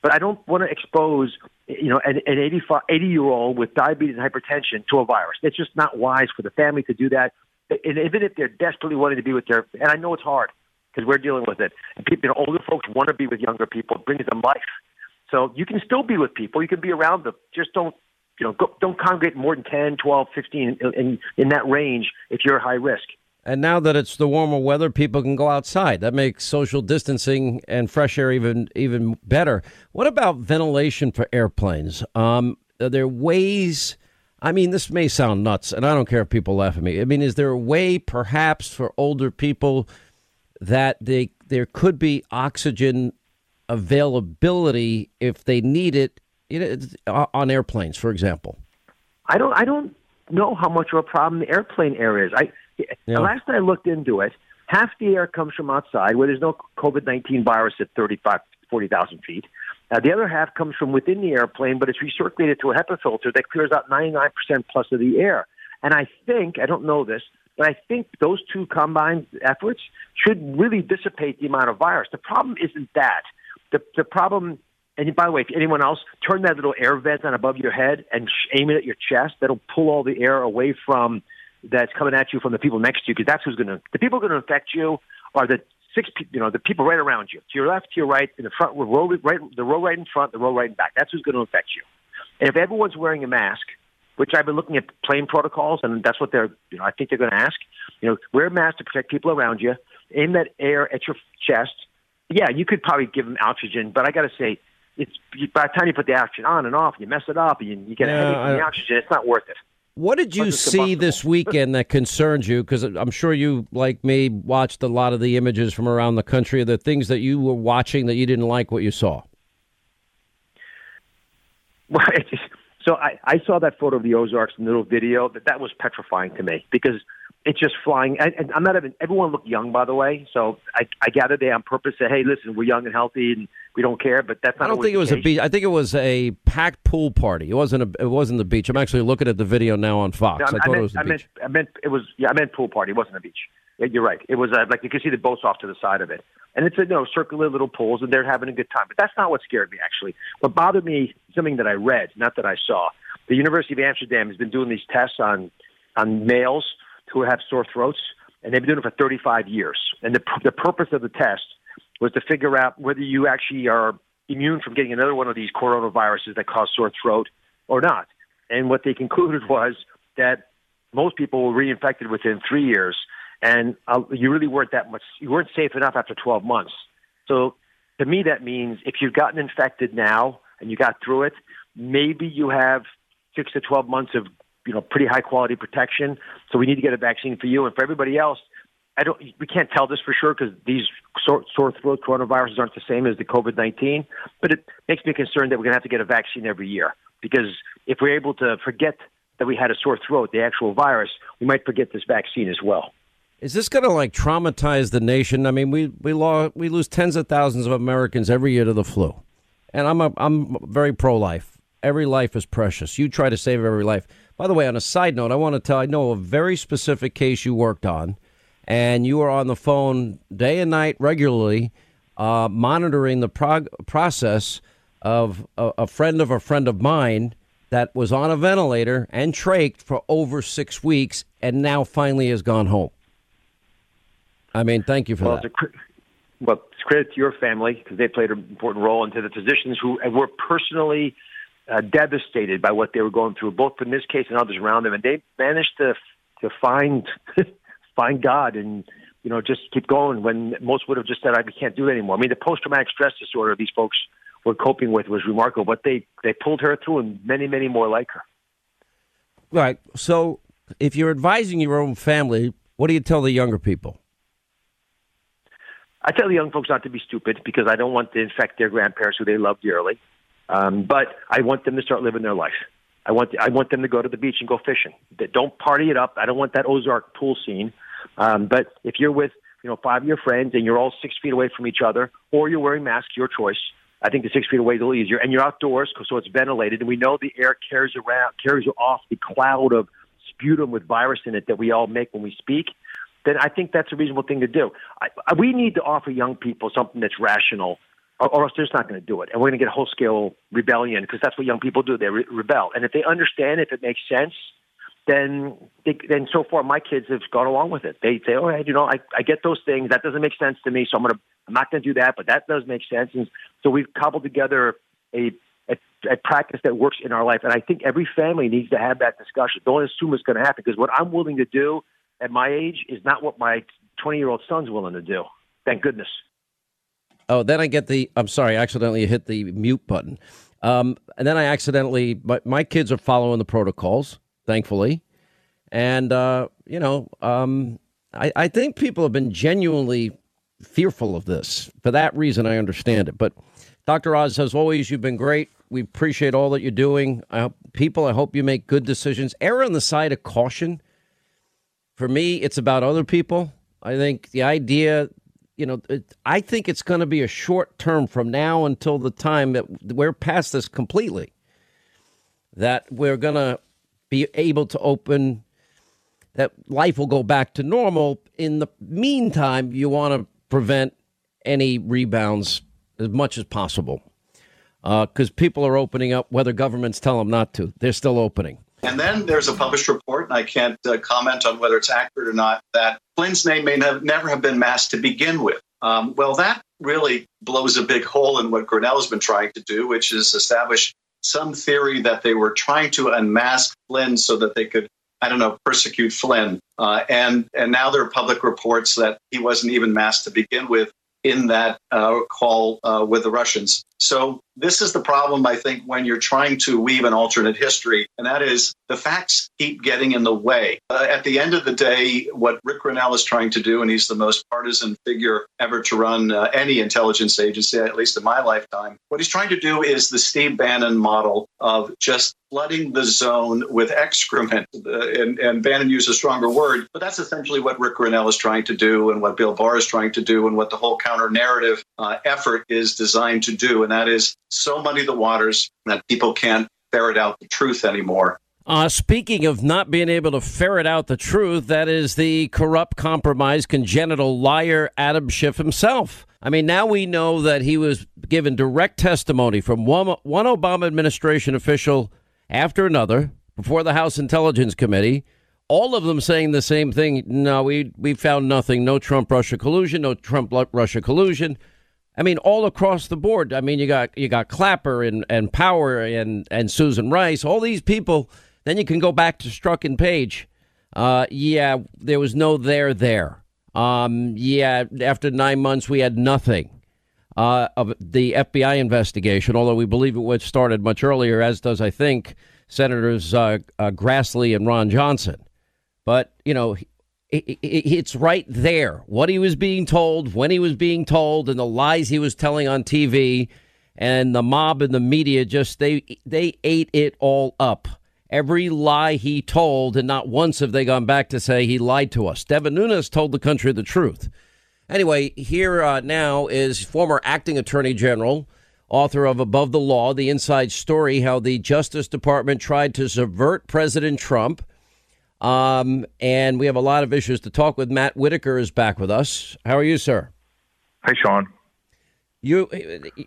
Speaker 6: But I don't want to expose, you know, an, an 85, 80 year old with diabetes and hypertension to a virus. It's just not wise for the family to do that. And even if they're desperately wanting to be with their, and I know it's hard because we're dealing with it. And people, you know, older folks want to be with younger people. It brings them life. So you can still be with people. You can be around them. Just don't, you know, go, don't congregate more than 10, 12, 15 in, in, in that range if you're high risk.
Speaker 1: And now that it's the warmer weather, people can go outside. That makes social distancing and fresh air even even better. What about ventilation for airplanes? Um, are there ways? I mean, this may sound nuts, and I don't care if people laugh at me. I mean, is there a way, perhaps, for older people that they there could be oxygen availability if they need it know, on airplanes, for example?
Speaker 6: I don't. I don't know how much of a problem the airplane air is. I yeah. last I looked into it, half the air comes from outside where there's no COVID nineteen virus at 35, 40,000 feet. Uh, the other half comes from within the airplane, but it's recirculated to a HEPA filter that clears out 99% plus of the air. And I think, I don't know this, but I think those two combined efforts should really dissipate the amount of virus. The problem isn't that. The, the problem, and by the way, if anyone else, turn that little air vent on above your head and aim it at your chest. That'll pull all the air away from that's coming at you from the people next to you because that's who's going to, the people going to infect you are the six, you know, the people right around you, to your left, to your right, in the front, row right, the row right in front, the row right in back. That's who's going to infect you. And if everyone's wearing a mask, which I've been looking at plane protocols, and that's what they're, you know, I think they're going to ask. You know, wear a mask to protect people around you. Aim that air at your chest. Yeah, you could probably give them oxygen, but I got to say, it's by the time you put the oxygen on and off, and you mess it up, and you, you get yeah, a headache from the oxygen. It's not worth it.
Speaker 1: What did you see this weekend that concerns you? Because I'm sure you, like me, watched a lot of the images from around the country. The things that you were watching that you didn't like what you saw.
Speaker 6: Well, so I, I saw that photo of the Ozarks, in the little video. That that was petrifying to me because it's just flying. And I'm not even. Everyone looked young, by the way. So I, I gathered they on purpose said, "Hey, listen, we're young and healthy, and we don't care." But that's not.
Speaker 1: I don't think it was a beach. I think it was a packed pool party. It wasn't a. It wasn't the beach. I'm actually looking at the video now on Fox. No, I, I, thought
Speaker 6: meant,
Speaker 1: it was the
Speaker 6: I
Speaker 1: beach.
Speaker 6: Meant, I meant it was. Yeah, I meant pool party. It wasn't a beach. You're right. It was uh, like you can see the boats off to the side of it, and it's a you know circular little pools, and they're having a good time. But that's not what scared me actually. What bothered me, something that I read, not that I saw. The University of Amsterdam has been doing these tests on on males who have sore throats, and they've been doing it for 35 years. And the, the purpose of the test was to figure out whether you actually are immune from getting another one of these coronaviruses that cause sore throat or not. And what they concluded was that most people were reinfected within three years, and uh, you really weren't that much. You weren't safe enough after 12 months. So to me, that means if you've gotten infected now and you got through it, maybe you have six to 12 months of you know pretty high quality protection. So we need to get a vaccine for you and for everybody else. I don't. We can't tell this for sure because these sore, sore throat coronaviruses aren't the same as the COVID nineteen. But it makes me concerned that we're going to have to get a vaccine every year because if we're able to forget that we had a sore throat, the actual virus, we might forget this vaccine as well.
Speaker 1: Is this going to like traumatize the nation? I mean, we we we lose tens of thousands of Americans every year to the flu, and I'm a, I'm very pro life. Every life is precious. You try to save every life. By the way, on a side note, I want to tell I know a very specific case you worked on, and you were on the phone day and night regularly, uh, monitoring the prog- process of a, a, friend of a friend of mine that was on a ventilator and trached for over six weeks, and now finally has gone home. I mean, thank you for
Speaker 6: well,
Speaker 1: that.
Speaker 6: It's well, it's credit to your family because they played an important role, and to the physicians who were personally uh, devastated by what they were going through, both in this case and others around them, and they managed to to find find God and you know just keep going when most would have just said, "I can't do it anymore." I mean, the post traumatic stress disorder these folks were coping with was remarkable, but they they pulled her through, and many many more like her.
Speaker 1: Right. So, if you're advising your own family, what do you tell the younger people?
Speaker 6: I tell the young folks not to be stupid because I don't want to infect their grandparents who they love dearly. Um, but I want them to start living their life. I want I want them to go to the beach and go fishing. Don't party it up. I don't want that Ozark pool scene. Um, but if you're with you know five of your friends and you're all six feet away from each other, or you're wearing masks, your choice. I think the six feet away is a little easier, and you're outdoors, so it's ventilated, and we know the air carries around carries off the cloud of sputum with virus in it that we all make when we speak. Then I think that's a reasonable thing to do. I, we need to offer young people something that's rational or, else they're just not going to do it. And we're going to get a whole scale rebellion because that's what young people do. They re- rebel. And if they understand, if it makes sense, then they, then so far my kids have gone along with it. They say, "Oh, you know, I, I get those things. That doesn't make sense to me, so I'm gonna I'm not gonna do that." But that does make sense, and so we've cobbled together a, a a practice that works in our life. And I think every family needs to have that discussion. Don't assume it's going to happen because what I'm willing to do at my age is not what my 20 year old son's willing to do. Thank goodness.
Speaker 1: Oh, then I get the. I'm sorry, I accidentally hit the mute button. Um, and then I accidentally. But my kids are following the protocols, thankfully, and uh, you know, um, I, I think people have been genuinely fearful of this. For that reason, I understand it. But Dr. Oz, as always, you've been great. We appreciate all that you're doing. I hope, people, I hope you make good decisions. Err on the side of caution. For me, it's about other people. I think the idea, you know, it, I think it's going to be a short term from now until the time that we're past this completely. That we're going to be able to open, that life will go back to normal. In the meantime, you want to prevent any rebounds as much as possible because uh, people are opening up whether governments tell them not to. They're still opening.
Speaker 7: And then there's a published report, and I can't uh, comment on whether it's accurate or not, that Flynn's name may have never have been masked to begin with. Um, well, that really blows a big hole in what Grenell's been trying to do, which is establish some theory that they were trying to unmask Flynn so that they could, I don't know, persecute Flynn. Uh, and and now there are public reports that he wasn't even masked to begin with in that uh, call uh, with the Russians. So this is the problem, I think, when you're trying to weave an alternate history, and that is the facts keep getting in the way. Uh, at the end of the day, what Rick Grenell is trying to do, and he's the most partisan figure ever to run uh, any intelligence agency, at least in my lifetime, what he's trying to do is the Steve Bannon model of just flooding the zone with excrement. Uh, and, and, Bannon used a stronger word, but that's essentially what Rick Grenell is trying to do, and what Bill Barr is trying to do, and what the whole counter narrative uh, effort is designed to do. And that is so muddy the waters that people can't ferret out the truth anymore.
Speaker 1: Uh, speaking of not being able to ferret out the truth, that is the corrupt, compromised, congenital liar Adam Schiff himself. I mean, now we know that he was given direct testimony from one, one Obama administration official after another before the House Intelligence Committee, all of them saying the same thing. No, we, we found nothing. No Trump Russia collusion, no Trump Russia collusion. I mean, all across the board. I mean, you got you got Clapper and, and Power and, and Susan Rice, all these people. Then you can go back to Strzok and Page. Uh, yeah, there was no there there. Um, yeah, after nine months, we had nothing uh, of the FBI investigation, although we believe it was started much earlier, as does, I think, Senators uh, uh Grassley and Ron Johnson. But, you know, it's right there what he was being told, when he was being told, and the lies he was telling on TV. And the mob and the media just they they ate it all up. Every lie he told, and not once have they gone back to say he lied to us. Devin Nunes told the country the truth. Anyway, here uh, now is former acting attorney general, author of Above the Law, the inside story how the Justice Department tried to subvert President Trump um, and we have a lot of issues to talk with. Matt Whitaker is back with us. How are you, sir?
Speaker 8: Hi, Sean.
Speaker 1: You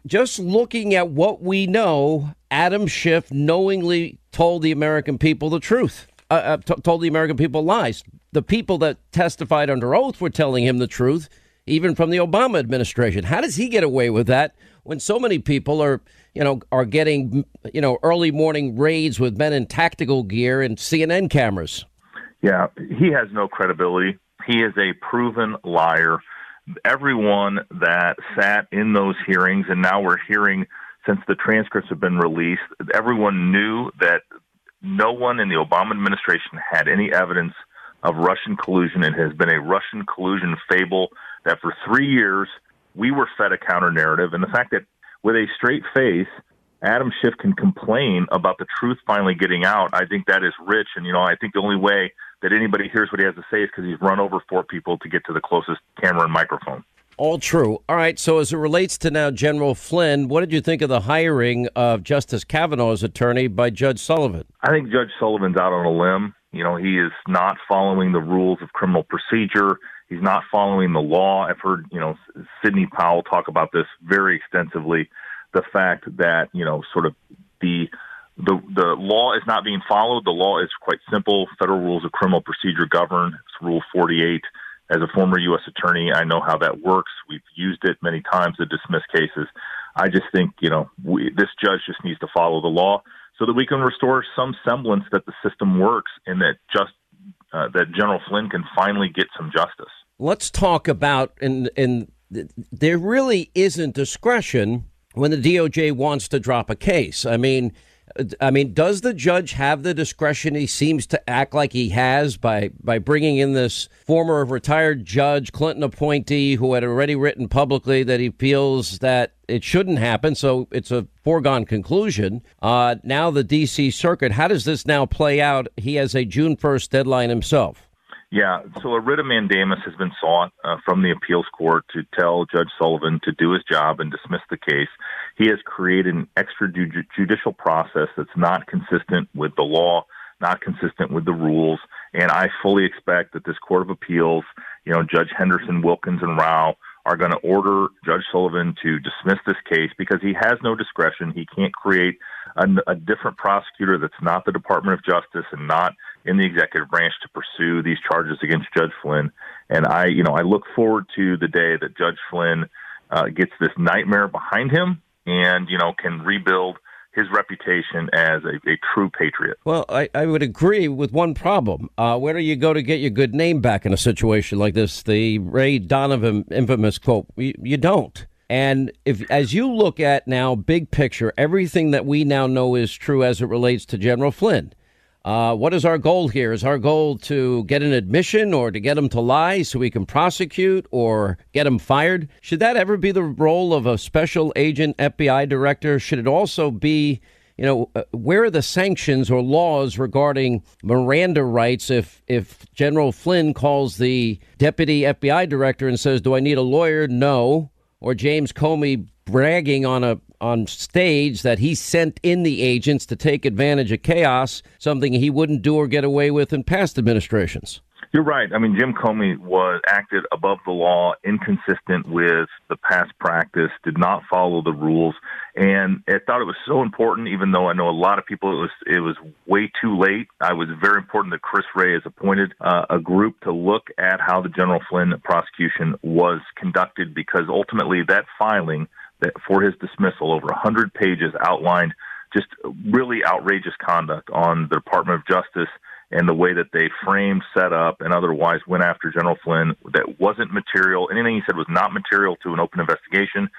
Speaker 1: just looking at what we know, Adam Schiff knowingly told the American people the truth. Uh, uh, t- told the American people lies. The people that testified under oath were telling him the truth, even from the Obama administration. How does he get away with that when so many people are, you know, are getting, you know, early morning raids with men in tactical gear and CNN cameras?
Speaker 8: Yeah, he has no credibility. He is a proven liar. Everyone that sat in those hearings, and now we're hearing since the transcripts have been released, everyone knew that no one in the Obama administration had any evidence of Russian collusion. It has been a Russian collusion fable that for three years we were fed a counter narrative. And the fact that with a straight face, Adam Schiff can complain about the truth finally getting out, I think that is rich. And, you know, I think the only way that anybody hears what he has to say is because he's run over four people to get to the closest camera and microphone.
Speaker 1: All true. All right. So, as it relates to now General Flynn, what did you think of the hiring of Justice Kavanaugh's attorney by Judge Sullivan?
Speaker 8: I think Judge Sullivan's out on a limb. You know, he is not following the rules of criminal procedure. He's not following the law. I've heard, you know, Sidney Powell talk about this very extensively. The fact that, you know, sort of the the the law is not being followed. The law is quite simple. Federal rules of criminal procedure govern. It's Rule 48. As a former U.S. attorney, I know how that works. We've used it many times to dismiss cases. I just think you know we, this judge just needs to follow the law so that we can restore some semblance that the system works and that just uh, that General Flynn can finally get some justice.
Speaker 1: Let's talk about and and there really isn't discretion when the DOJ wants to drop a case. I mean I mean, does the judge have the discretion he seems to act like he has by by bringing in this former retired judge, Clinton appointee, who had already written publicly that he feels that it shouldn't happen, so it's a foregone conclusion. Uh, now the D.C. Circuit, how does this now play out? He has a June 1st deadline himself.
Speaker 8: Yeah, so a writ of mandamus has been sought uh, from the appeals court to tell Judge Sullivan to do his job and dismiss the case. He has created an extrajudicial process that's not consistent with the law, not consistent with the rules, and I fully expect that this Court of Appeals, you know, Judge Henderson, Wilkins, and Rao are going to order Judge Sullivan to dismiss this case because he has no discretion. He can't create a, a, different prosecutor that's not the Department of Justice and not in the executive branch to pursue these charges against Judge Flynn. And I, you know, I look forward to the day that Judge Flynn uh, gets this nightmare behind him and you know can rebuild his reputation as a, a true patriot.
Speaker 1: Well, I, I would agree with one problem. Uh, where do you go to get your good name back in a situation like this? The Ray Donovan infamous quote: "You, you don't." And if, as you look at now, big picture, everything that we now know is true as it relates to General Flynn. Uh, what is our goal here? Is our goal to get an admission or to get him to lie so we can prosecute or get him fired? Should that ever be the role of a special agent FBI director? Should it also be, you know, uh, where are the sanctions or laws regarding Miranda rights if if General Flynn calls the deputy FBI director and says, "Do I need a lawyer?" No. Or James Comey bragging on a on stage that he sent in the agents to take advantage of chaos, something he wouldn't do or get away with in past administrations.
Speaker 8: You're right. I mean, Jim Comey was acted above the law, inconsistent with the past practice, did not follow the rules, and I thought it was so important. Even though I know a lot of people, it was it was way too late. I was very important that Chris Wray has appointed uh, a group to look at how the General Flynn prosecution was conducted, because ultimately that filing for his dismissal over 100 pages outlined just really outrageous conduct on the Department of Justice and the way that they framed, set up, and otherwise went after General Flynn that wasn't material. Anything he said was not material to an open investigation.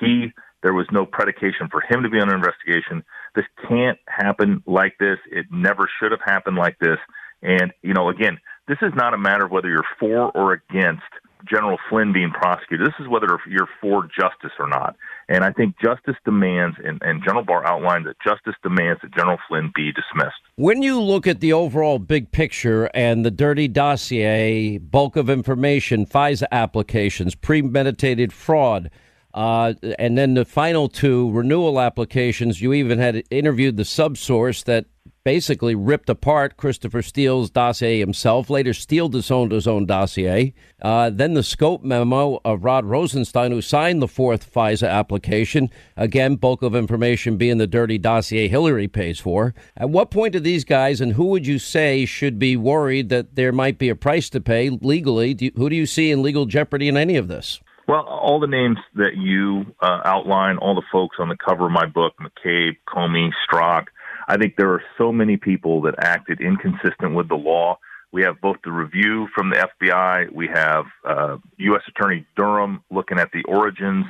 Speaker 8: He there was no predication for him to be under investigation. This can't happen like this. It never should have happened like this. And you know, again, this is not a matter of whether you're for or against General Flynn being prosecuted. This is whether you're for justice or not. And I think justice demands, and, and General Barr outlined that justice demands that General Flynn be dismissed.
Speaker 1: When you look at the overall big picture and the dirty dossier, bulk of information, FISA applications, premeditated fraud, uh, and then the final two renewal applications, you even had interviewed the subsource that basically ripped apart Christopher Steele's dossier himself. Later, Steele disowned his own dossier. Uh, then the scope memo of Rod Rosenstein, who signed the fourth FISA application. Again, bulk of information being the dirty dossier Hillary pays for. At what point do these guys, and who would you say should be worried that there might be a price to pay legally? Do you, who do you see in legal jeopardy in any of this?
Speaker 8: Well, all the names that you uh, outline, all the folks on the cover of my book, McCabe, Comey, Strzok, I think there are so many people that acted inconsistent with the law. We have both the review from the FBI. We have uh, U.S. Attorney Durham looking at the origins.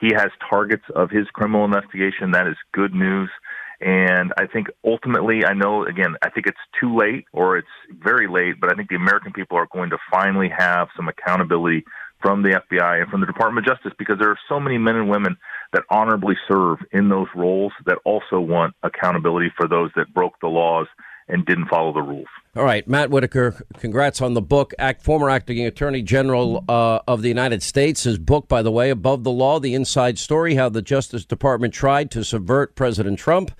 Speaker 8: He has targets of his criminal investigation. That is good news. And I think ultimately, I know, again, I think it's too late or it's very late, but I think the American people are going to finally have some accountability from the FBI and from the Department of Justice because there are so many men and women that honorably serve in those roles that also want accountability for those that broke the laws and didn't follow the rules.
Speaker 1: All right, Matt Whitaker, congrats on the book. Act, former acting attorney general uh, of the United States. His book, by the way, Above the Law: The Inside Story: How the Justice Department Tried to Subvert President Trump.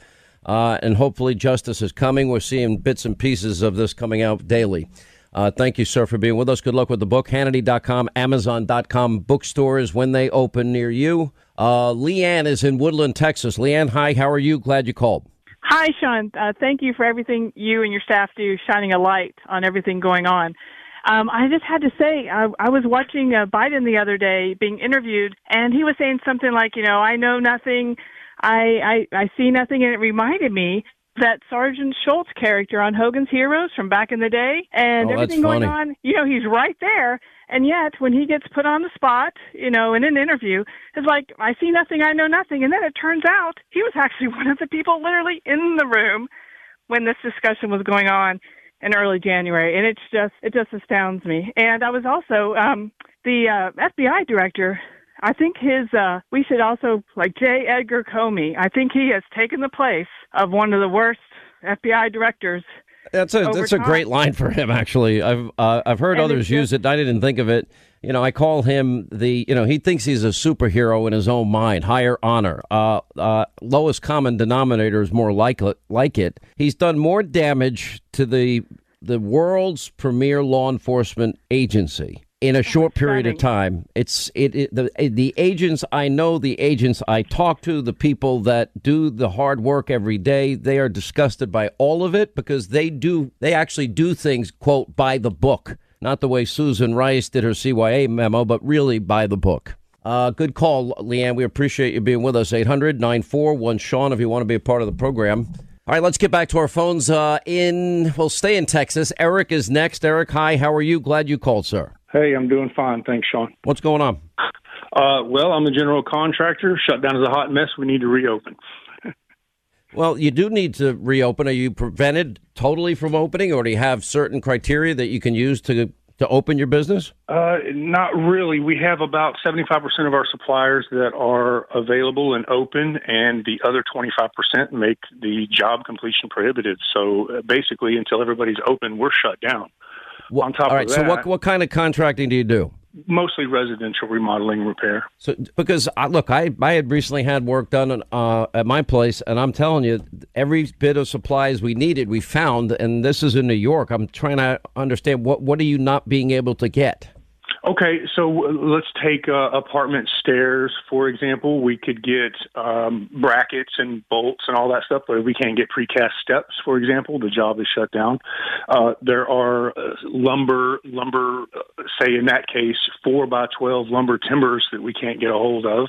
Speaker 1: Uh, and hopefully, justice is coming. We're seeing bits and pieces of this coming out daily. Uh, thank you, sir, for being with us. Good luck with the book. Hannity.com, Amazon.com, bookstores when they open near you. Uh, Leanne is in Woodland, Texas. Leanne, hi. How are you? Glad you called.
Speaker 9: Hi, Sean. Uh, thank you for everything you and your staff do, shining a light on everything going on. Um, I just had to say, I, I was watching uh, Biden the other day being interviewed, and he was saying something like, you know, I know nothing, I, I, I see nothing, and it reminded me that Sergeant Schultz character on Hogan's Heroes from back in the day, and
Speaker 1: Oh,
Speaker 9: everything going on. You know, he's right there, and yet when he gets put on the spot, you know, in an interview, it's like I see nothing, I know nothing, and then it turns out he was actually one of the people literally in the room when this discussion was going on in early January, and it's just it just astounds me. And I was also um, the uh, FBI director. I think his uh, we should also like J. Edgar Comey. I think he has taken the place of one of the worst FBI directors.
Speaker 1: That's a that's a great line for him. Actually, I've uh, I've heard
Speaker 9: And
Speaker 1: others use it. I didn't think of it. You know, I call him the. You know, he thinks he's a superhero in his own mind. Higher honor. Uh, uh, lowest common denominator is more like it, like it. He's done more damage to the the world's premier law enforcement agency in a short period of time. It's it, it the the agents I know, the agents I talk to, the people that do the hard work every day, they are disgusted by all of it because they do they actually do things quote by the book, not the way Susan Rice did her CYA memo, but really by the book. Uh, good call, Leanne. We appreciate you being with us. 800 941 Sean, if you want to be a part of the program. All right, let's get back to our phones. Uh, in We'll stay in Texas. Eric is next. Eric, hi. How are you? Glad you called, sir.
Speaker 10: Hey, I'm doing fine. Thanks, Sean.
Speaker 1: What's going on?
Speaker 10: Uh, well, I'm a general contractor. Shutdown is a hot mess. We need to reopen.
Speaker 1: Well, you do need to reopen. Are you prevented totally from opening, or do you have certain criteria that you can use to to open your business?
Speaker 10: Uh, not really. We have about 75% of our suppliers that are available and open, and the other 25% make the job completion prohibitive. So uh, basically, until everybody's open, we're shut down. On top
Speaker 1: All right.
Speaker 10: of
Speaker 1: So,
Speaker 10: that,
Speaker 1: what what kind of contracting do you do?
Speaker 10: mostly residential remodeling repair.
Speaker 1: So, because I, look, I I had recently had work done uh, at my place, and I'm telling you, every bit of supplies we needed, we found, and this is in New York. I'm trying to understand what what are you not being able to get?
Speaker 10: Okay, so uh, let's take uh, apartment stairs, for example. We could get um, brackets and bolts and all that stuff, but we can't get precast steps, for example. The job is shut down. Uh, there are uh, lumber, lumber, uh, say in that case, four by 12 lumber timbers that we can't get a hold of.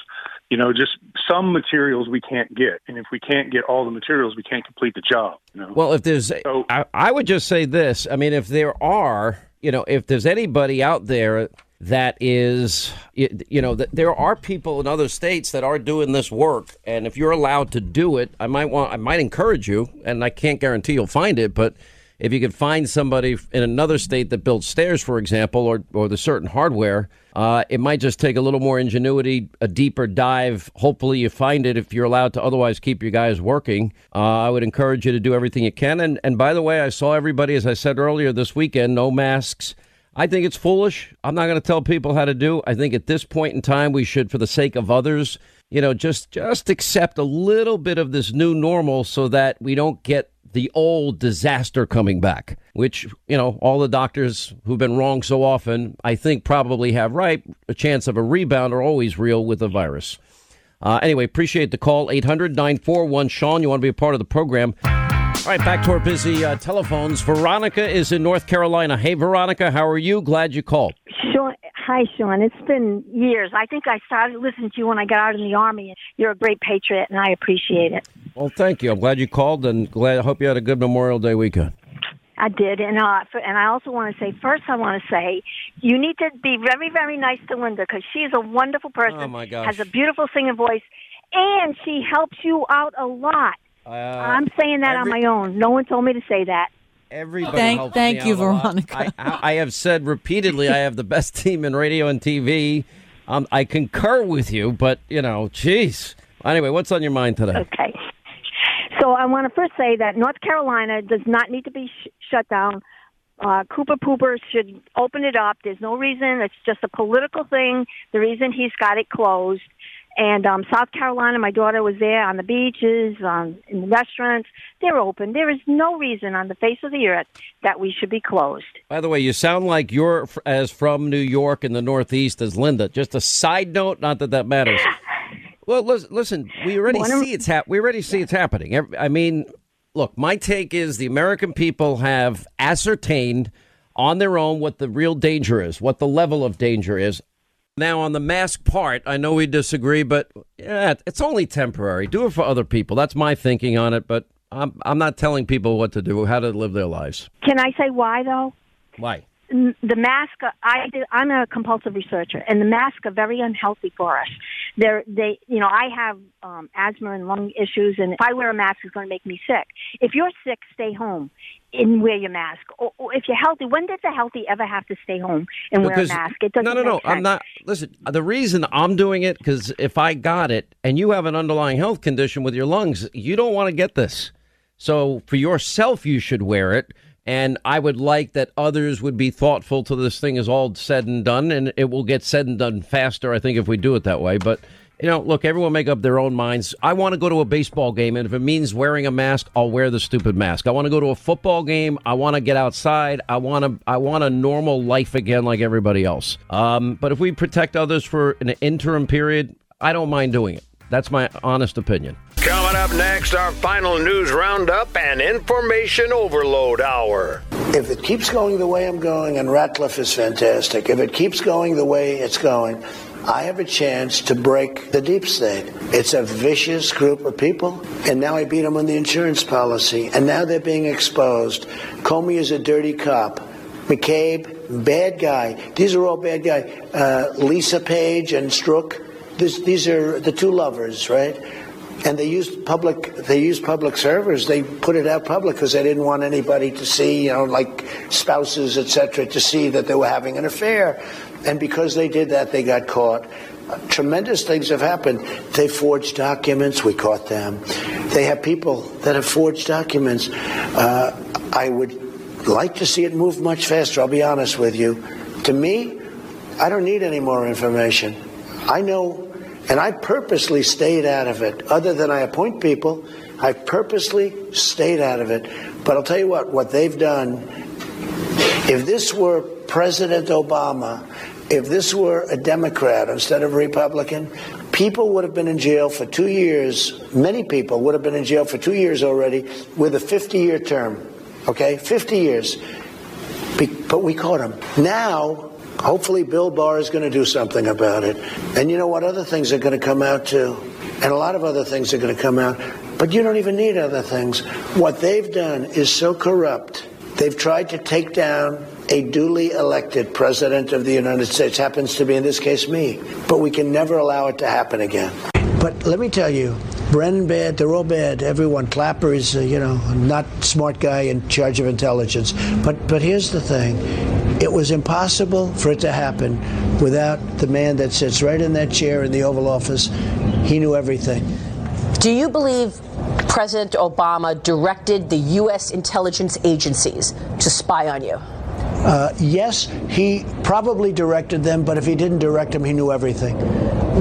Speaker 10: You know, just some materials we can't get. And if we can't get all the materials, we can't complete the job. You know?
Speaker 1: Well, if there's, I, I would just say this. I mean, if there are, you know, if there's anybody out there that is, you know, that there are people in other states that are doing this work, and if you're allowed to do it, I might want, I might encourage you, and I can't guarantee you'll find it, but if you could find somebody in another state that builds stairs, for example, or or the certain hardware, uh, it might just take a little more ingenuity, a deeper dive. Hopefully, you find it if you're allowed to. Otherwise, keep your guys working. Uh, I would encourage you to do everything you can. And and by the way, I saw everybody, as I said earlier, this weekend, no masks. I think it's foolish. I'm not going to tell people how to do. I think at this point in time, we should, for the sake of others, you know, just just accept a little bit of this new normal so that we don't get the old disaster coming back, which, you know, all the doctors who've been wrong so often, I think probably have right. A chance of a rebound are always real with the virus. Uh, anyway, appreciate the call. 800 941 Sean, you want to be a part of the program. All right, back to our busy uh, telephones. Veronica is in North Carolina. Hey, Veronica, how are you? Glad you called.
Speaker 11: Sean, hi, Sean. It's been years. I think I started listening to you when I got out in the army. You're a great patriot, and I appreciate it.
Speaker 1: Well, thank you. I'm glad you called, and glad. I hope you had a good Memorial Day weekend.
Speaker 11: I did, and uh, for, and I also want to say first, I want to say you need to be very, very nice to Linda because she's a wonderful person.
Speaker 1: Oh, my gosh.
Speaker 11: Has a beautiful singing voice, and she helps you out a lot.
Speaker 1: Uh,
Speaker 11: I'm saying that
Speaker 1: every-
Speaker 11: on my own. No one told me to say that.
Speaker 1: Everybody
Speaker 12: Thank-
Speaker 1: helps
Speaker 12: thank
Speaker 1: me
Speaker 12: you,
Speaker 1: out.
Speaker 12: Veronica.
Speaker 1: I, I, I have said repeatedly I have the best team in radio and TV. Um, I concur with you, but you know, jeez. Anyway, what's on your mind today?
Speaker 11: Okay. So I want to first say that North Carolina does not need to be sh- shut down. Uh, Cooper Pooper should open it up. There's no reason. It's just a political thing. The reason he's got it closed. And um, South Carolina, my daughter was there on the beaches, um, in the restaurants. They're open. There is no reason on the face of the earth that we should be closed.
Speaker 1: By the way, you sound like you're as from New York in the Northeast as Linda. Just a side note, not that that matters. Well, lis- listen, we already
Speaker 11: One of-
Speaker 1: see it's hap- We already see it's happening. I mean, look, my take is the American people have ascertained on their own what the real danger is, what the level of danger is. Now, on the mask part, I know we disagree, but yeah, it's only temporary. Do it for other people. That's my thinking on it. But I'm, I'm not telling people what to do, how to live their lives.
Speaker 11: Can I say why though?
Speaker 1: Why?
Speaker 11: The mask. I did, I'm a compulsive researcher, and the masks are very unhealthy for us. They're they. You know, I have um, asthma and lung issues, and if I wear a mask, it's going to make me sick. If you're sick, stay home and wear your mask. Or, or if you're healthy, when did the healthy ever have to stay home and wear a mask? It doesn't
Speaker 1: no, no, no. I'm not. Listen, the reason I'm doing it because if I got it and you have an underlying health condition with your lungs, you don't want to get this. So for yourself, you should wear it. And I would like that others would be thoughtful to this thing is all said and done, and it will get said and done faster. I think if we do it that way, but. You know, look, everyone make up their own minds. I want to go to a baseball game, and if it means wearing a mask, I'll wear the stupid mask. I want to go to a football game. I want to get outside. I want to. I want a normal life again, like everybody else. Um, but if we protect others for an interim period, I don't mind doing it. That's my honest opinion.
Speaker 12: Coming up next, our final news roundup and information overload hour.
Speaker 13: If it keeps going the way I'm going, and Ratcliffe is fantastic, if it keeps going the way it's going, I have a chance to break the deep state. It's a vicious group of people, and now I beat them on the insurance policy, and now they're being exposed. Comey is a dirty cop. McCabe, bad guy. These are all bad guys. Uh, Lisa Page and Strzok, this, these are the two lovers, right? And they used public. They used public servers. They put it out public because they didn't want anybody to see, you know, like spouses, etc., to see that they were having an affair. And because they did that, they got caught. Tremendous things have happened. They forged documents. We caught them. They have people that have forged documents. Uh, I would like to see it move much faster. I'll be honest with you. To me, I don't need any more information. I know and I purposely stayed out of it. Other than I appoint people, I purposely stayed out of it. But I'll tell you what, what they've done, if this were President Obama, if this were a Democrat instead of a Republican, people would have been in jail for two years. Many people would have been in jail for two years already with a 50 year term. Okay? 50 years. But we caught them. Now, Hopefully, Bill Barr is going to do something about it. And you know what? Other things are going to come out too. And a lot of other things are going to come out. But you don't even need other things. What they've done is so corrupt. They've tried to take down a duly elected president of the United States, happens to be in this case me. But we can never allow it to happen again. But let me tell you, Brennan bad, they're all bad. Everyone. Clapper is, uh, you know, not smart guy in charge of intelligence. But but here's the thing. It was impossible for it to happen without the man that sits right in that chair in the Oval Office. He knew everything.
Speaker 14: Do you believe President Obama directed the U.S. intelligence agencies to spy on you?
Speaker 13: Uh, yes, he probably directed them, but if he didn't direct them, he knew everything.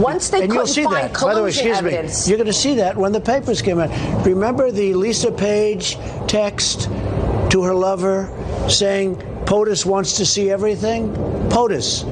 Speaker 14: Once they
Speaker 13: and you'll see
Speaker 14: find
Speaker 13: that. By the way, excuse
Speaker 14: evidence.
Speaker 13: me. You're going to see that when the papers came out. Remember the Lisa Page text to her lover saying POTUS wants to see everything? POTUS.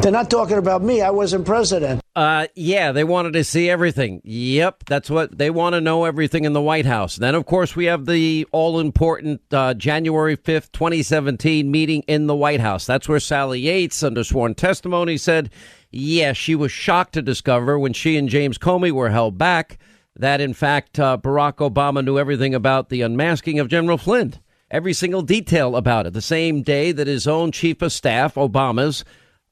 Speaker 13: They're not talking about me. I wasn't president.
Speaker 1: Uh, yeah, they wanted to see everything. Yep, that's what they want to know everything in the White House. Then, of course, we have the all important uh, January 5th, 2017 meeting in the White House. That's where Sally Yates, under sworn testimony, said, yes, she was shocked to discover when she and James Comey were held back that, in fact, uh, Barack Obama knew everything about the unmasking of General Flynn. Every single detail about it. The same day that his own chief of staff, Obama's,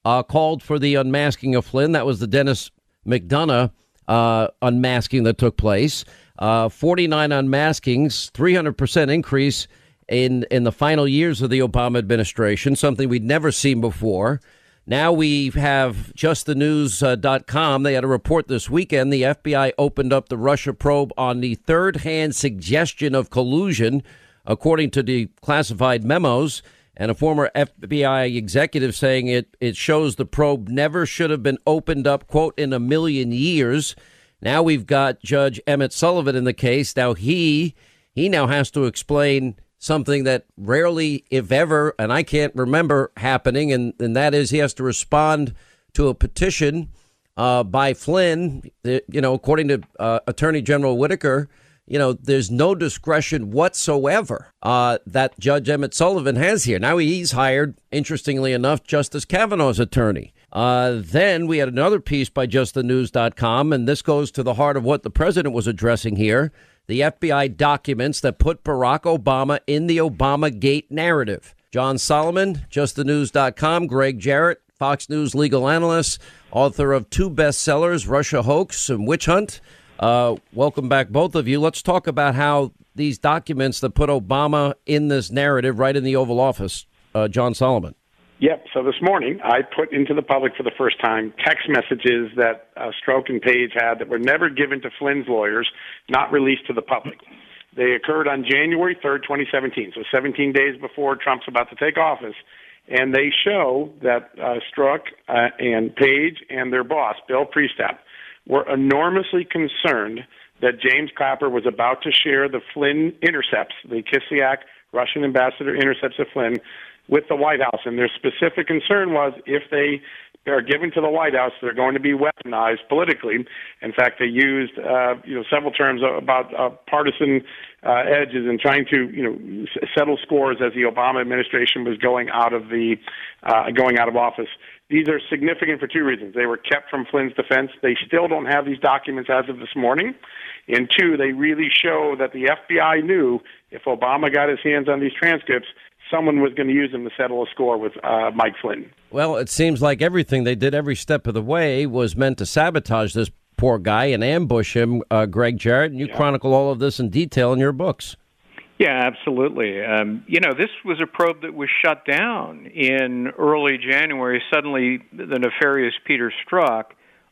Speaker 1: uh, called for the unmasking of Flynn. That was the Denis McDonough uh, unmasking that took place. Uh, 49 unmaskings, 300% increase in, in the final years of the Obama administration, something we'd never seen before. Now we have justthenews.com. They had a report this weekend. The FBI opened up the Russia probe on the third hand suggestion of collusion, according to the classified memos and a former FBI executive saying it, it shows the probe never should have been opened up, quote, in a million years. Now we've got Judge Emmett Sullivan in the case. Now he he now has to explain something that rarely, if ever, and I can't remember happening, and, and that is he has to respond to a petition uh, by Flynn. You know, according to uh, Attorney General Whitaker, you know, there's no discretion whatsoever uh, that Judge Emmett Sullivan has here. Now he's hired, interestingly enough, Justice Kavanaugh's attorney. Uh, then we had another piece by justthenews.com, and this goes to the heart of what the president was addressing here. the FBI documents that put Barack Obama in the Obama Gate narrative. John Solomon, justthenews.com, Gregg Jarrett, Fox News legal analyst, author of two bestsellers, Russia Hoax and Witch Hunt. Uh, welcome back, both of you. Let's talk about how these documents that put Obama in this narrative right in the Oval Office. Uh, John Solomon.
Speaker 15: Yep. So this morning, I put into the public for the first time text messages that uh, Strzok and Page had that were never given to Flynn's lawyers, not released to the public. They occurred on January 3rd, 2017, so 17 days before Trump's about to take office. And they show that uh, Strzok uh, and Page and their boss, Bill Priestap, were enormously concerned that James Clapper was about to share the Flynn intercepts, the Kislyak Russian ambassador intercepts of Flynn, with the White House. And their specific concern was if they are given to the White House, they're going to be weaponized politically. In fact, they used uh, you know several terms about uh, partisan uh, edges and trying to you know settle scores as the Obama administration was going out of the uh, going out of office. These are significant for two reasons. They were kept from Flynn's defense. They still don't have these documents as of this morning. And two, they really show that the FBI knew if Obama got his hands on these transcripts, someone was going to use them to settle a score with uh, Mike Flynn.
Speaker 1: Well, it seems like everything they did every step of the way was meant to sabotage this poor guy and ambush him, uh, Gregg Jarrett. And you yeah. chronicle all of this in detail in your books.
Speaker 16: Yeah, absolutely. Um, you know, this was a probe that was shut down in early January. Suddenly, the nefarious Peter Strzok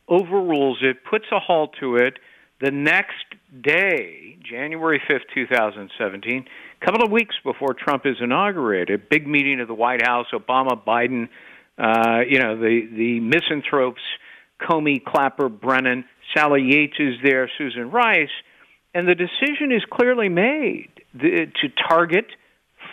Speaker 16: overrules it, puts a halt to it. The next day, January 5th, 2017, a couple of weeks before Trump is inaugurated, big meeting of the White House, Obama, Biden, uh, you know, the, the misanthropes, Comey, Clapper, Brennan, Sally Yates is there, Susan Rice, and the decision is clearly made to target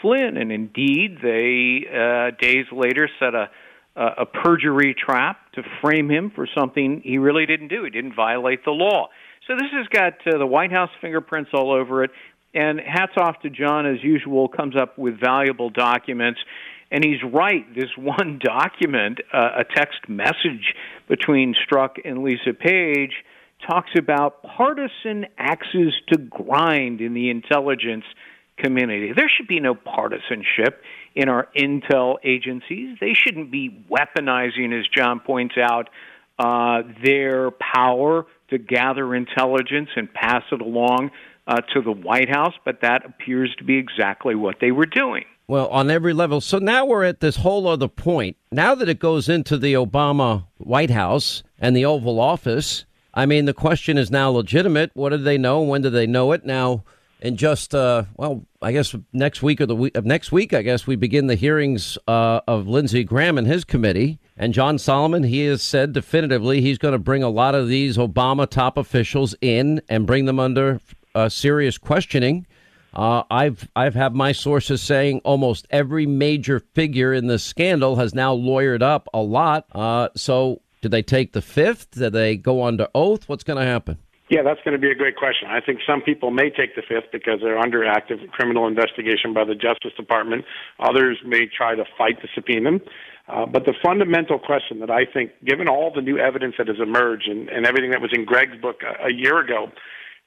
Speaker 16: Flynn. And indeed, they, uh, days later, set a, a perjury trap to frame him for something he really didn't do. He didn't violate the law. So this has got uh, the White House fingerprints all over it. And hats off to John, as usual, comes up with valuable documents. And he's right. This one document, uh, a text message between Strzok and Lisa Page, talks about partisan axes to grind in the intelligence community. There should be no partisanship in our intel agencies. They shouldn't be weaponizing, as John points out, uh, their power to gather intelligence and pass it along uh, to the White House, but that appears to be exactly what they were doing.
Speaker 1: Well, on every level. So now we're at this whole other point. Now that it goes into the Obama White House and the Oval Office, I mean, the question is now legitimate. What did they know? When did they know it? Now, in just uh, well, I guess next week or the week of next week, I guess we begin the hearings uh, of Lindsey Graham and his committee. And John Solomon, he has said definitively he's going to bring a lot of these Obama top officials in and bring them under uh, serious questioning. Uh, I've I've had my sources saying almost every major figure in this scandal has now lawyered up a lot. Uh, so, do they take the fifth? Do they go under oath? What's going to happen?
Speaker 15: Yeah, that's going to be a great question. I think some people may take the fifth because they're under active criminal investigation by the Justice Department. Others may try to fight the subpoena. Uh, but the fundamental question that I think, given all the new evidence that has emerged and, and everything that was in Gregg's book a, a year ago,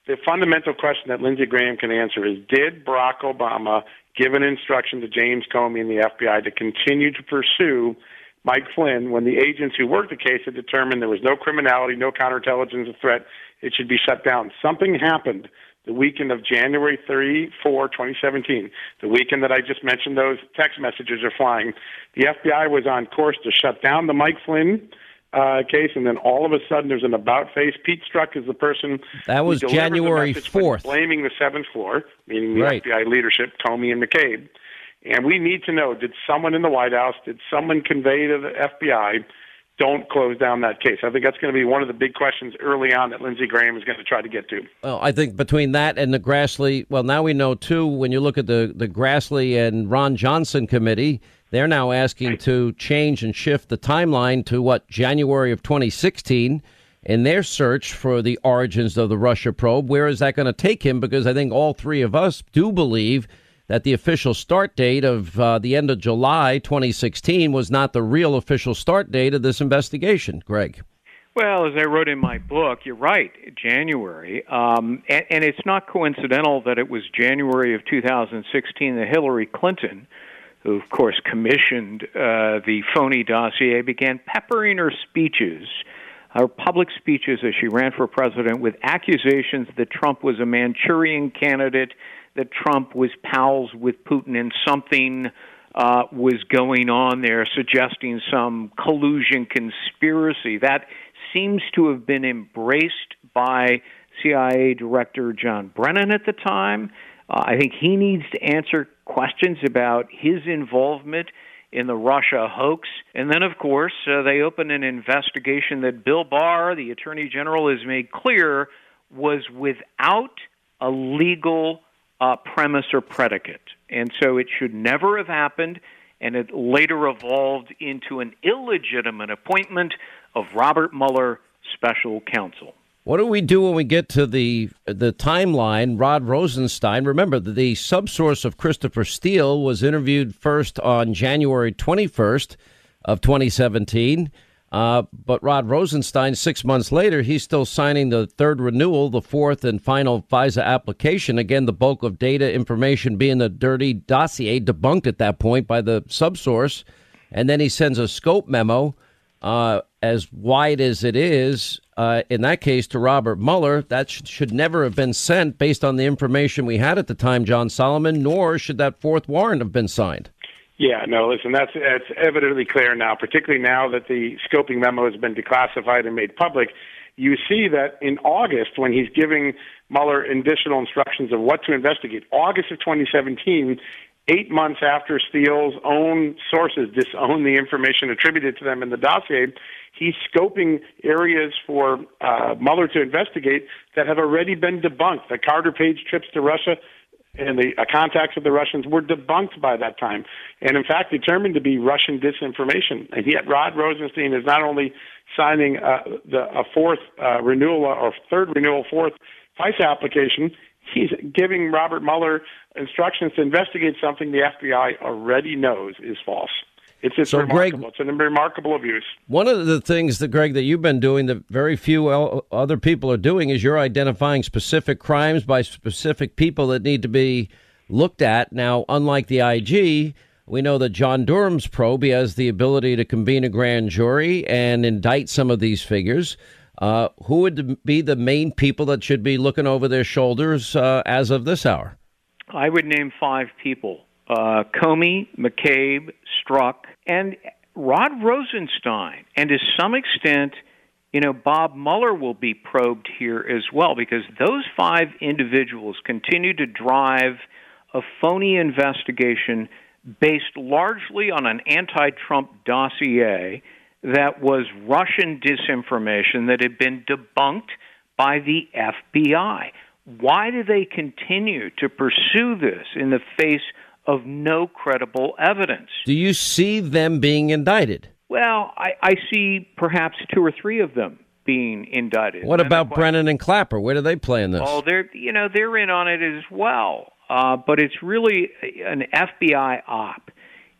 Speaker 15: the fundamental question that Lindsey Graham can answer is Did Barack Obama give an instruction to James Comey and the FBI to continue to pursue Mike Flynn when the agents who worked the case had determined there was no criminality, no counterintelligence threat, it should be shut down? Something happened the weekend of January 3, 4, 2017, the weekend that I just mentioned those text messages are flying. The FBI was on course to shut down the Mike Flynn uh, case, and then all of a sudden there's an about face. Pete Strzok is the person
Speaker 1: that was January fourth,
Speaker 15: blaming the seventh floor, meaning the
Speaker 1: right.
Speaker 15: FBI leadership, Comey and McCabe. And we need to know: Did someone in the White House, did someone convey to the FBI, don't close down that case? I think that's going to be one of the big questions early on that Lindsey Graham is going to try to get to.
Speaker 1: Well, I think between that and the Grassley, well, now we know too. When you look at the the Grassley and Ron Johnson committee they're now asking to change and shift the timeline to what January of 2016 in their search for the origins of the Russia probe. Where is that going to take him? Because I think all three of us do believe that the official start date of uh, the end of July 2016 was not the real official start date of this investigation. Gregg.
Speaker 16: Well, as I wrote in my book, you're right, January. Um, and, and it's not coincidental that it was January of 2016 that Hillary Clinton, who, of course, commissioned uh, the phony dossier, began peppering her speeches, her public speeches as she ran for president, with accusations that Trump was a Manchurian candidate, that Trump was pals with Putin, and something uh, was going on there, suggesting some collusion conspiracy. That seems to have been embraced by CIA Director John Brennan at the time. Uh, I think he needs to answer questions about his involvement in the Russia hoax. And then, of course, uh, they opened an investigation that Bill Barr, the Attorney General, has made clear was without a legal uh, premise or predicate. And so it should never have happened. And it later evolved into an illegitimate appointment of Robert Mueller, special counsel.
Speaker 1: What do we do when we get to the the timeline? Rod Rosenstein. Remember, the subsource of Christopher Steele was interviewed first on January 21st of 2017. Uh, but Rod Rosenstein, six months later, he's still signing the third renewal, the fourth and final FISA application. Again, the bulk of data information being the dirty dossier debunked at that point by the subsource. And then he sends a scope memo uh, as wide as it is, uh, in that case, to Robert Mueller, that sh- should never have been sent based on the information we had at the time, John Solomon, nor should that fourth warrant have been signed.
Speaker 15: Yeah, no, listen, that's that's evidently clear now, particularly now that the scoping memo has been declassified and made public. You see that in August, when he's giving Mueller additional instructions of what to investigate, August of 2017, eight months after Steele's own sources disown the information attributed to them in the dossier, he's scoping areas for uh, Mueller to investigate that have already been debunked. The Carter Page trips to Russia and the uh, contacts of the Russians were debunked by that time, and in fact determined to be Russian disinformation. And yet, Rod Rosenstein is not only signing uh, the, a fourth uh, renewal or third renewal, fourth FISA application, he's giving Robert Mueller instructions to investigate something the FBI already knows is false. It's just
Speaker 1: So,
Speaker 15: remarkable.
Speaker 1: Gregg-
Speaker 15: it's a remarkable abuse.
Speaker 1: One of the things that Gregg that you've been doing that very few other people are doing is you're identifying specific crimes by specific people that need to be looked at. Now, unlike the IG, we know that John Durham's probe he has the ability to convene a grand jury and indict some of these figures. Uh, who would be the main people that should be looking over their shoulders uh, as of this hour?
Speaker 16: I would name five people uh, Comey, McCabe, Strzok, and Rod Rosenstein. And to some extent, you know, Bob Mueller will be probed here as well because those five individuals continue to drive a phony investigation based largely on an anti Trump dossier that was Russian disinformation that had been debunked by the FBI. Why do they continue to pursue this in the face of no credible evidence?
Speaker 1: Do you see them being indicted?
Speaker 16: Well, I, I see perhaps two or three of them being indicted.
Speaker 1: What
Speaker 16: And
Speaker 1: about Brennan and Clapper? Where do they play in this?
Speaker 16: Oh, they're you know they're in on it as well, uh, but it's really an FBI op.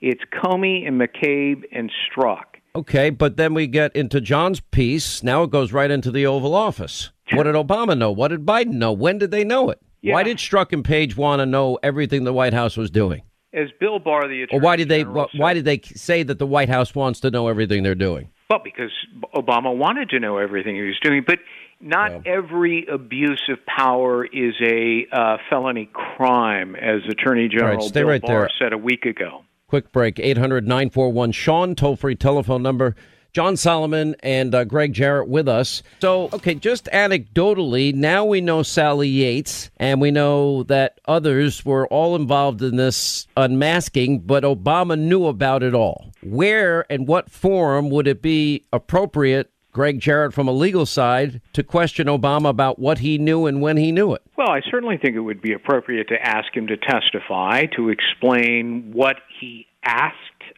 Speaker 16: It's Comey and McCabe and Strzok.
Speaker 1: Okay, but then we get into John's piece. Now it goes right into the Oval Office. What did Obama know? What did Biden know? When did they know it? Why did Strzok and Page want to know everything the White House was doing?
Speaker 16: As Bill Barr, the attorney, Or
Speaker 1: why did they
Speaker 16: general,
Speaker 1: why did they say that the White House wants to know everything they're doing?
Speaker 16: Well, because Obama wanted to know everything he was doing, but not every abuse of power is a uh, felony crime, as Attorney General
Speaker 1: stay
Speaker 16: Bill
Speaker 1: right
Speaker 16: Barr
Speaker 1: there.
Speaker 16: said a week ago.
Speaker 1: Quick break 800 941 Sean, toll free telephone number. John Solomon and uh, Gregg Jarrett with us. So, okay, just anecdotally, now we know Sally Yates and we know that others were all involved in this unmasking, but Obama knew about it all. Where and what forum would it be appropriate, Gregg Jarrett from a legal side, to question Obama about what he knew and when he knew it?
Speaker 16: Well, I certainly think it would be appropriate to ask him to testify, to explain what he asked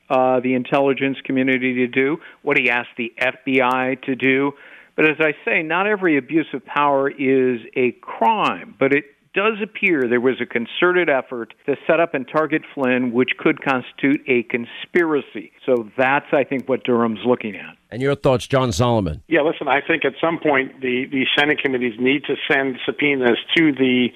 Speaker 16: uh, the intelligence community to do, what he asked the FBI to do. But as I say, not every abuse of power is a crime, but it does appear there was a concerted effort to set up and target Flynn, which could constitute a conspiracy. So that's, I think, what Durham's looking at.
Speaker 1: And your thoughts, John Solomon?
Speaker 15: Yeah, listen, I think at some point the, the Senate committees need to send subpoenas to the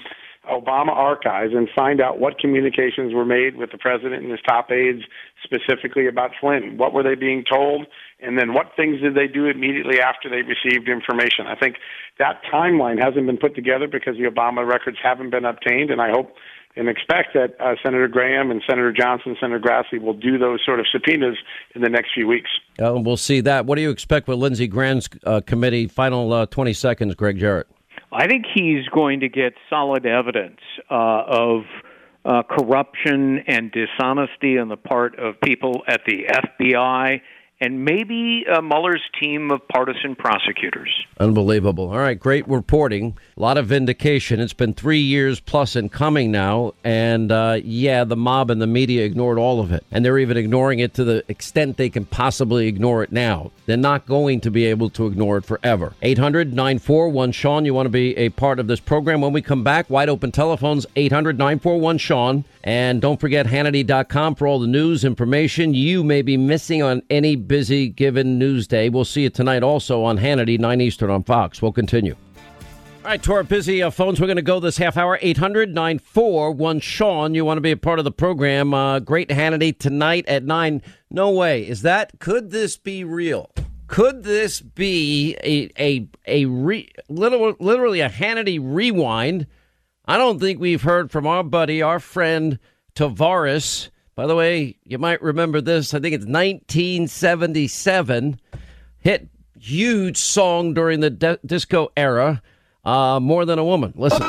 Speaker 15: Obama archives and find out what communications were made with the president and his top aides specifically about Flynn. What were they being told? And then what things did they do immediately after they received information? I think that timeline hasn't been put together because the Obama records haven't been obtained, and I hope and expect that uh, Senator Graham and Senator Johnson, Senator Grassley will do those sort of subpoenas in the next few weeks.
Speaker 1: Uh, we'll see that. What do you expect with Lindsey Graham's uh, committee? Final uh, 20 seconds, Gregg Jarrett.
Speaker 16: I think he's going to get solid evidence uh, of uh, corruption and dishonesty on the part of people at the FBI and maybe uh, Mueller's team of partisan prosecutors.
Speaker 1: Unbelievable. All right, great reporting. A lot of vindication. It's been three years plus in coming now. And uh, yeah, the mob and the media ignored all of it. And they're even ignoring it to the extent they can possibly ignore it now. They're not going to be able to ignore it forever. 800 941 Sean, you want to be a part of this program. When we come back, wide open telephones 800 941 Sean. And don't forget Hannity.com for all the news information you may be missing on any busy given news day. We'll see you tonight also on Hannity, 9 Eastern on Fox. We'll continue. All right, to our busy uh, phones, we're going to go this half hour. 800 941 Sean. You want to be a part of the program. Uh, great Hannity tonight at 9. No way. Is that, could this be real? Could this be a, a, a re, literally, literally a Hannity rewind? I don't think we've heard from our buddy, our friend Tavares by the way, you might remember this. I think it's 1977. Hit huge song during the de- disco era. Uh, More Than a Woman. Listen.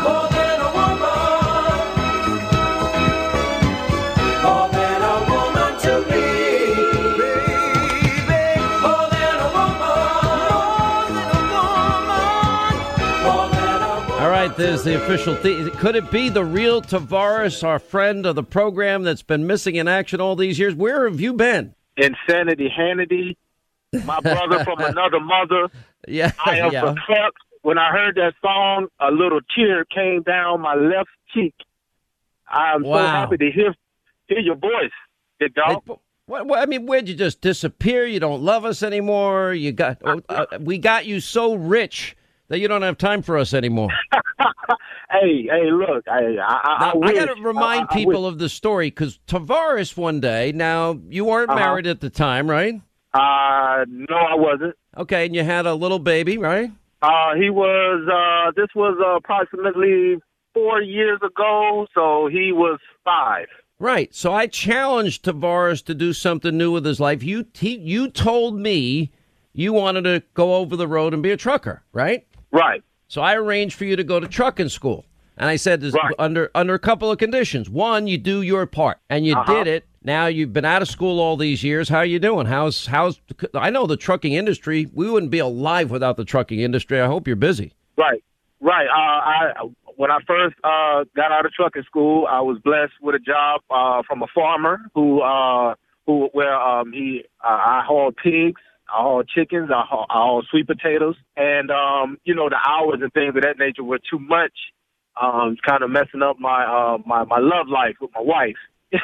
Speaker 1: There's the official theme. Could it be the real Tavares, our friend of the program that's been missing in action all these years? Where have you been?
Speaker 17: Insanity Hannity, my brother from another mother.
Speaker 1: Yeah,
Speaker 17: I am
Speaker 1: yeah.
Speaker 17: perplexed. When I heard that song, a little tear came down my left cheek. I'm so happy to hear hear your voice, big dog.
Speaker 1: What, what, I mean, where'd you just disappear? You don't love us anymore. You got uh, we got you so rich that you don't have time for us anymore.
Speaker 17: hey, hey, look, I, I, I,
Speaker 1: I, got to remind people of the story because Tavares one day. Now you weren't
Speaker 17: Uh-huh.
Speaker 1: married at the time, right?
Speaker 17: Uh, no, I wasn't.
Speaker 1: Okay, and you had a little baby, right?
Speaker 17: Uh, he was. Uh, this was uh, approximately four years ago, so he was five.
Speaker 1: Right. So I challenged Tavares to do something new with his life. You he, you told me you wanted to go over the road and be a trucker, right?
Speaker 17: Right.
Speaker 1: So I arranged for you to go to trucking school. And I said this under under a couple of conditions. One, you do your part, and you
Speaker 17: Uh-huh.
Speaker 1: did it. Now you've been out of school all these years. How are you doing? How's how's I know the trucking industry. We wouldn't be alive without the trucking industry. I hope you're busy.
Speaker 17: Right, right. Uh, I when I first uh, got out of trucking school, I was blessed with a job uh, from a farmer who uh, who where um, he uh, I hauled pigs. I hauled chickens. I hauled, I hauled sweet potatoes, and um, you know the hours and things of that nature were too much. Um, kind of messing up my uh, my my love life with my wife.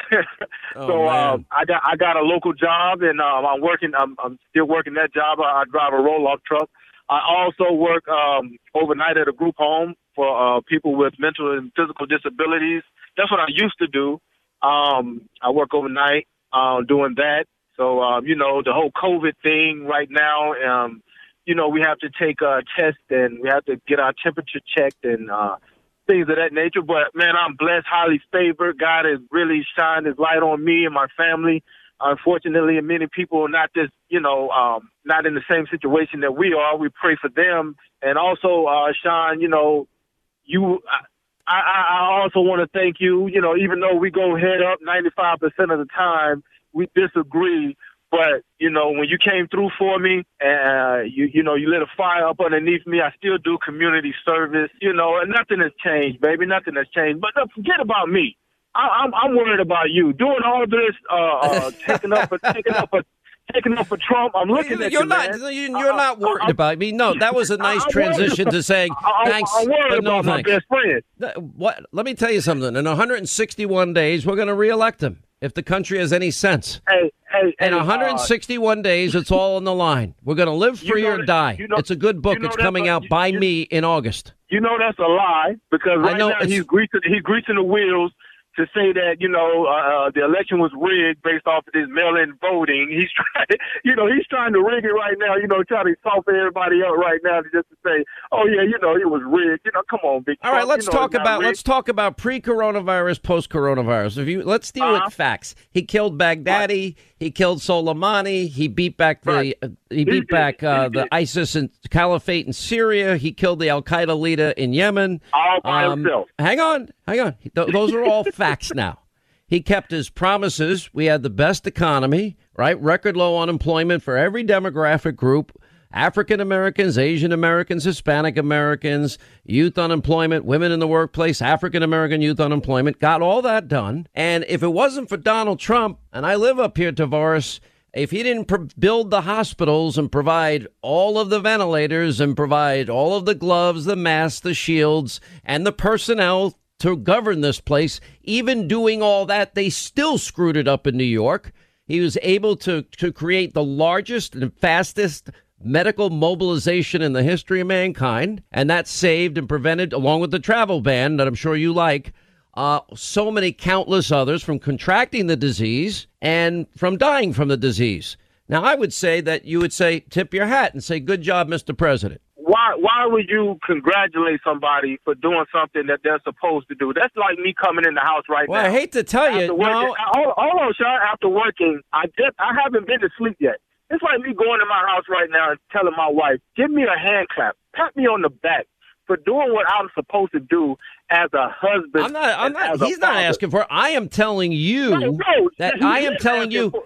Speaker 17: so um, I got I got a local job, and um, I'm working. I'm, I'm still working that job. I, I drive a roll off truck. I also work um, overnight at a group home for uh, people with mental and physical disabilities. That's what I used to do. Um, I work overnight uh, doing that. So um, you know the whole COVID thing right now. Um, you know we have to take a test and we have to get our temperature checked and uh, things of that nature. But man, I'm blessed, highly favored. God has really shined His light on me and my family. Unfortunately, many people are not just, you know, um, not in the same situation that we are. We pray for them, and also, uh, Sean, you know, you. I, I, I also want to thank you. You know, even though we go head up 95% of the time, we disagree. But you know, when you came through for me, uh, you you know, you lit a fire up underneath me. I still do community service. You know, and nothing has changed, baby. Nothing has changed. But uh, forget about me. I, I'm I'm worried about you doing all this, uh, uh taking up a taking up a taking up for Trump. I'm looking at
Speaker 1: you're
Speaker 17: you,
Speaker 1: not.
Speaker 17: man.
Speaker 1: you- You're not worried about me. No, that was a nice
Speaker 17: I'm
Speaker 1: transition to saying thanks,
Speaker 17: I'm
Speaker 1: but no
Speaker 17: about my
Speaker 1: thanks.
Speaker 17: best friend.
Speaker 1: What? Let me tell you something. In 161 days, we're going to reelect him if the country has any sense.
Speaker 17: Hey, hey,
Speaker 1: In
Speaker 17: hey, uh,
Speaker 1: 161 days, it's all on the line. We're going to live
Speaker 17: You
Speaker 1: free or
Speaker 17: that-
Speaker 1: die.
Speaker 17: you know-
Speaker 1: it's a good book.
Speaker 17: you know
Speaker 1: it's coming
Speaker 17: a-
Speaker 1: out by
Speaker 17: you-
Speaker 1: me in August.
Speaker 17: You know that's a lie because
Speaker 1: I
Speaker 17: right
Speaker 1: know
Speaker 17: now he's greasing he's greasing the wheels to say that you know uh, uh, the election was rigged based off of this mail-in voting. He's trying, you know, he's trying to rig it right now. You know, trying to soften everybody up right now to just to say, oh yeah, you know, it was rigged. You know, come on, big.
Speaker 1: All right, let's
Speaker 17: you know,
Speaker 1: talk about let's talk about pre-coronavirus, post-coronavirus. If you let's deal
Speaker 17: Uh-huh.
Speaker 1: with facts. He killed Baghdadi. He killed Soleimani. He beat back the uh, he beat back uh,
Speaker 17: He
Speaker 1: the. ISIS and caliphate in Syria. He killed the Al Qaeda leader in Yemen.
Speaker 17: all by
Speaker 1: Um,
Speaker 17: himself.
Speaker 1: Hang on, hang on. Th- those are all facts now. He kept his promises. We had the best economy, right? Record low unemployment for every demographic group. African Americans, Asian Americans, Hispanic Americans, youth unemployment, women in the workplace, African American youth unemployment, got all that done. And if it wasn't for Donald Trump, and I live up here, Tavares, if he didn't pr- build the hospitals and provide all of the ventilators and provide all of the gloves, the masks, the shields, and the personnel to govern this place, even doing all that, they still screwed it up in New York. He was able to, to create the largest and fastest medical mobilization in the history of mankind, and that saved and prevented, along with the travel ban that I'm sure you like, uh, so many countless others from contracting the disease and from dying from the disease. Now, I would say that you would say, tip your hat and say, good job, Mr. President.
Speaker 17: Why why would you congratulate somebody for doing something that they're supposed to do? That's like me coming in the house right
Speaker 1: Well,
Speaker 17: now.
Speaker 1: I hate to tell you,
Speaker 17: working,
Speaker 1: no.
Speaker 17: hold, hold on, Sean. After working, I just I haven't been to sleep yet. It's like me going to my house right now and telling my wife, "Give me a hand clap, pat me on the back for doing what I'm supposed to do as a husband."
Speaker 1: I'm not. I'm not. He's not asking for. it. I am telling you
Speaker 17: No, no,
Speaker 1: that I am telling you.
Speaker 17: for-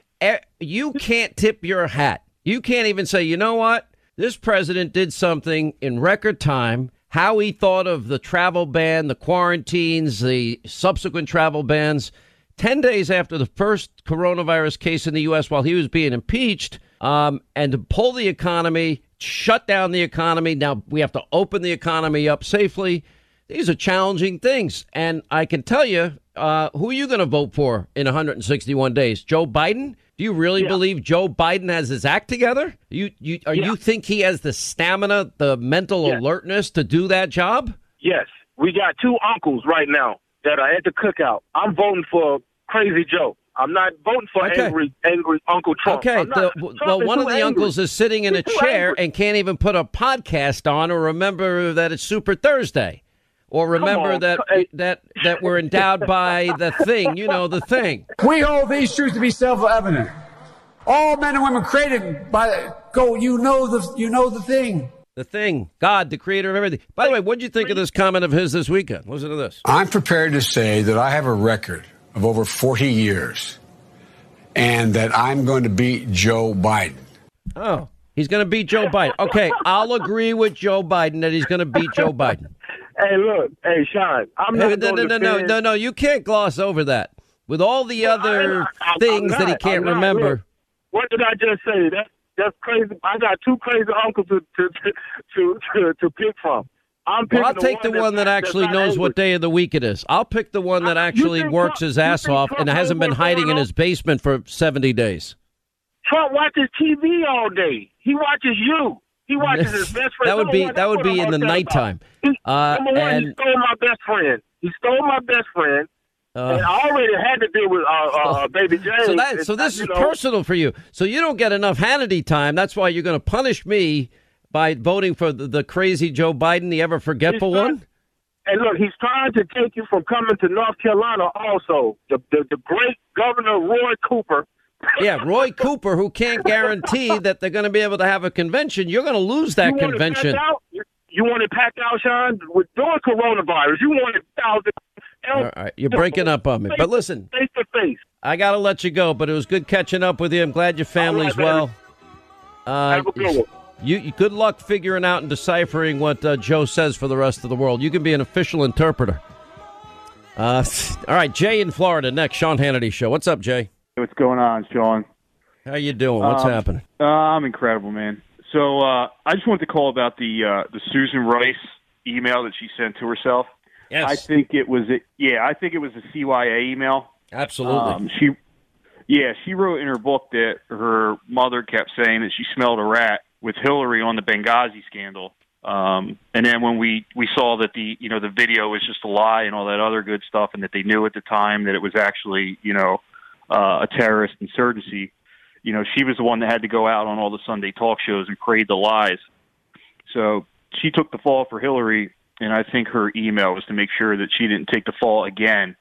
Speaker 1: You can't tip your hat. You can't even say, you know what? This president did something in record time. How he thought of the travel ban, the quarantines, the subsequent travel bans. 10 days after the first coronavirus case in the U.S. while he was being impeached, um, and to pull the economy, shut down the economy. Now we have to open the economy up safely. These are challenging things. And I can tell you, uh, who are you going to vote for in 161 days? Joe Biden? Do you really believe Joe Biden has his act together? You, you, or you think he has the stamina, the mental
Speaker 17: Yeah.
Speaker 1: alertness to do that job?
Speaker 17: Yes, we got two uncles right now that are at the cookout. I'm voting for Crazy Joe. I'm not voting for
Speaker 1: Okay.
Speaker 17: angry, angry Uncle Trump.
Speaker 1: Okay, the,
Speaker 17: Trump
Speaker 1: well, one of the
Speaker 17: angry.
Speaker 1: uncles is sitting in a
Speaker 17: He's too
Speaker 1: chair
Speaker 17: angry.
Speaker 1: and can't even put a podcast on or remember that it's Super Thursday. Or remember that
Speaker 17: hey.
Speaker 1: that that we're endowed by the thing, you know, the thing.
Speaker 2: We hold these truths to be self-evident. All men and women created by go. You know the you know the thing.
Speaker 1: The thing. God, the creator of everything. By the way, what did you think of this comment of his this weekend? Listen to this.
Speaker 2: I'm prepared to say that I have a record of over 40 years, and that I'm going to beat Joe Biden.
Speaker 1: Oh, he's going to beat Joe Biden. Okay, I'll agree with Joe Biden that he's going to beat Joe Biden.
Speaker 17: Hey, look, hey, Sean, I'm not
Speaker 1: no, no,
Speaker 17: going
Speaker 1: no,
Speaker 17: to
Speaker 1: no,
Speaker 17: defend-
Speaker 1: no, no. You can't gloss over that. With all the other
Speaker 17: I- I- I'm
Speaker 1: things that he can't remember.
Speaker 17: Look, what did I just say? That that's crazy. I got two crazy uncles to to to to, to pick from. I'm
Speaker 1: well, I'll take the
Speaker 17: that's
Speaker 1: one that
Speaker 17: that's
Speaker 1: actually knows
Speaker 17: angry.
Speaker 1: what day of the week it is. I'll pick the one that actually works
Speaker 17: Trump-
Speaker 1: his ass off
Speaker 17: Trump
Speaker 1: and hasn't been hiding in his basement for 70 days.
Speaker 17: Trump watches TV all day. He watches you. He watches his best friend.
Speaker 1: That would be
Speaker 17: one,
Speaker 1: that would be in the
Speaker 17: gonna tell you
Speaker 1: nighttime. Uh,
Speaker 17: Number one, he stole my best friend. He stole my best friend.
Speaker 1: Uh,
Speaker 17: and I already had to deal with uh, uh, uh, Baby James.
Speaker 1: so that so this is
Speaker 17: know,
Speaker 1: personal for you. So you don't get enough Hannity time. That's why you're going to punish me by voting for the, the crazy Joe Biden, the ever forgetful
Speaker 17: He's trying-
Speaker 1: one.
Speaker 17: And look, he's trying to take you from coming to North Carolina. Also, the the, the great Governor Roy Cooper.
Speaker 1: Yeah, Roy Cooper, who can't guarantee that they're going to be able to have a convention. You're going to lose that
Speaker 17: you
Speaker 1: convention.
Speaker 17: You, want it packed out, Sean? With doing coronavirus, you want it thousand.
Speaker 1: All right, you're breaking up on me. But listen,
Speaker 17: face to face.
Speaker 1: I got to let you go, but it was good catching up with you. I'm glad your family's
Speaker 17: baby.
Speaker 1: well. Uh,
Speaker 17: Have a good one.
Speaker 1: You, you good luck figuring out and deciphering what uh, Joe says for the rest of the world. You can be an official interpreter. Uh, all right, Jay in Florida next. Sean Hannity show. What's up, Jay?
Speaker 18: What's going on, Sean?
Speaker 1: How you doing? What's
Speaker 18: Um,
Speaker 1: happening?
Speaker 18: Uh, I'm incredible, man. So uh, I just wanted to call about the uh, the Susan Rice email that she sent to herself.
Speaker 1: Yes.
Speaker 18: I think it was a, yeah, I think it was a CYA email.
Speaker 1: Absolutely.
Speaker 18: Um, she yeah, she wrote in her book that her mother kept saying that she smelled a rat with Hillary on the Benghazi scandal. Um, and then when we we saw that the you know the video was just a lie and all that other good stuff, and that they knew at the time that it was actually you know uh, a terrorist insurgency. You know, she was the one that had to go out on all the Sunday talk shows and create the lies. So she took the fall for Hillary, and I think her email was to make sure that she didn't take the fall again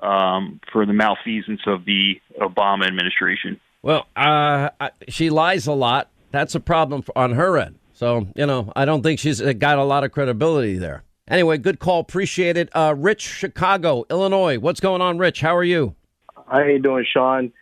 Speaker 18: um, for the malfeasance of the Obama administration.
Speaker 1: Well, uh, she lies a lot. That's a problem on her end. So, you know, I don't think she's got a lot of credibility there. Anyway, good call. Appreciate it. Uh, Rich, Chicago, Illinois. What's going on, Rich? How are you?
Speaker 6: How you doing, Sean?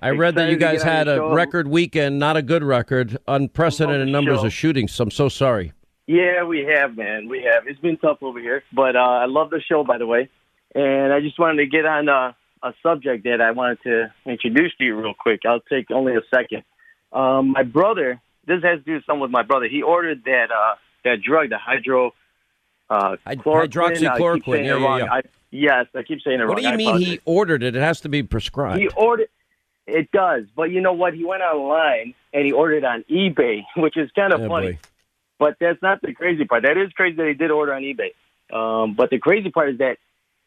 Speaker 1: I read that you guys had a
Speaker 6: show.
Speaker 1: record weekend, not a good record, unprecedented numbers
Speaker 6: show.
Speaker 1: of shootings. So I'm so sorry.
Speaker 6: Yeah, we have, man. We have. It's been tough over here, but uh, I love the show, by the way. And I just wanted to get on uh, a subject that I wanted to introduce to you real quick. I'll take only a second. Um, my brother. This has to do with something with my brother. He ordered that uh, that drug, the hydro. Uh, chloroquine.
Speaker 1: Hydroxychloroquine. Yeah, yeah, yeah.
Speaker 6: I, yes, I keep saying it wrong.
Speaker 1: What do you
Speaker 6: I
Speaker 1: mean
Speaker 6: apologize.
Speaker 1: he ordered it? It has to be prescribed.
Speaker 6: He ordered. It does, but you know what? He went online and he ordered on eBay, which is kind of
Speaker 1: Yeah,
Speaker 6: funny.
Speaker 1: boy.
Speaker 6: But that's not the crazy part. That is crazy that he did order on eBay. Um, but the crazy part is that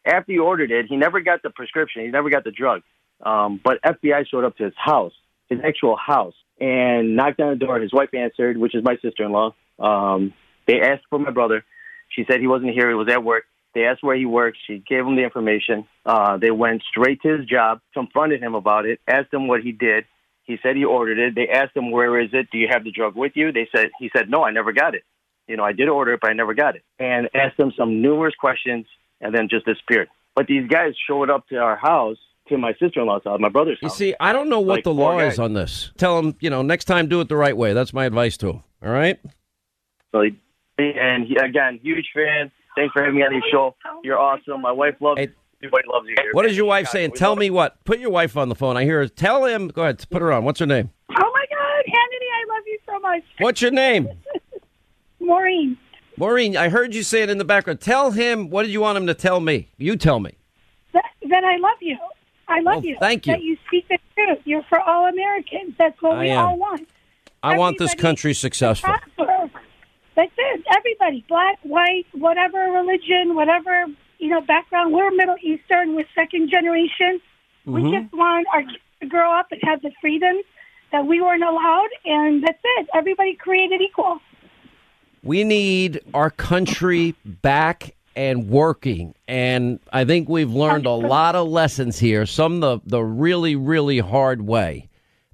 Speaker 6: after he ordered it, he never got the prescription. He never got the drug. Um, but FBI showed up to his house, his actual house, and knocked on the door. His wife answered, which is my sister-in-law. Um, they asked for my brother. She said he wasn't here. He was at work. They asked where he worked. She gave him the information. Uh, they went straight to his job, confronted him about it, asked him what he did. He said he ordered it. They asked him, "Where is it? Do you have the drug with you?" They said, "He said no, I never got it. You know, I did order it, but I never got it." And asked him some numerous questions, and then just disappeared. But these guys showed up to our house, to my sister-in-law's house, my brother's house.
Speaker 1: You see, I don't know what
Speaker 6: Like
Speaker 1: the law
Speaker 6: guys.
Speaker 1: is on this. Tell him, you know, next time do it the right way. That's my advice to him. All right?
Speaker 6: So, he, and he, again, huge fan. Thanks for having me on your show. You're awesome. My wife loves you. Everybody loves you here.
Speaker 1: What is your wife saying? Tell me what. Put your wife on the phone. I hear her. Tell him. Go ahead. Put her on. What's her name?
Speaker 19: Oh my God, Hannity, I love you so much.
Speaker 1: What's your name?
Speaker 19: Maureen.
Speaker 1: Maureen, I heard you say it in the background. Tell him. What did you want him to tell me? You tell me.
Speaker 19: That, that I love you. I love
Speaker 1: Oh,
Speaker 19: you.
Speaker 1: thank you.
Speaker 19: That you speak the truth. You're for all Americans. That's what
Speaker 1: I
Speaker 19: we
Speaker 1: am.
Speaker 19: all want.
Speaker 1: I want this country successful.
Speaker 19: That's it. Everybody, black, white, whatever religion, whatever you know background. We're Middle Eastern. We're second generation. We
Speaker 1: Mhm.
Speaker 19: just want our kids to grow up and have the freedoms that we weren't allowed, and that's it. Everybody created equal.
Speaker 1: We need our country back and working. And I think we've learned a lot of lessons here, some the, the really, really hard way.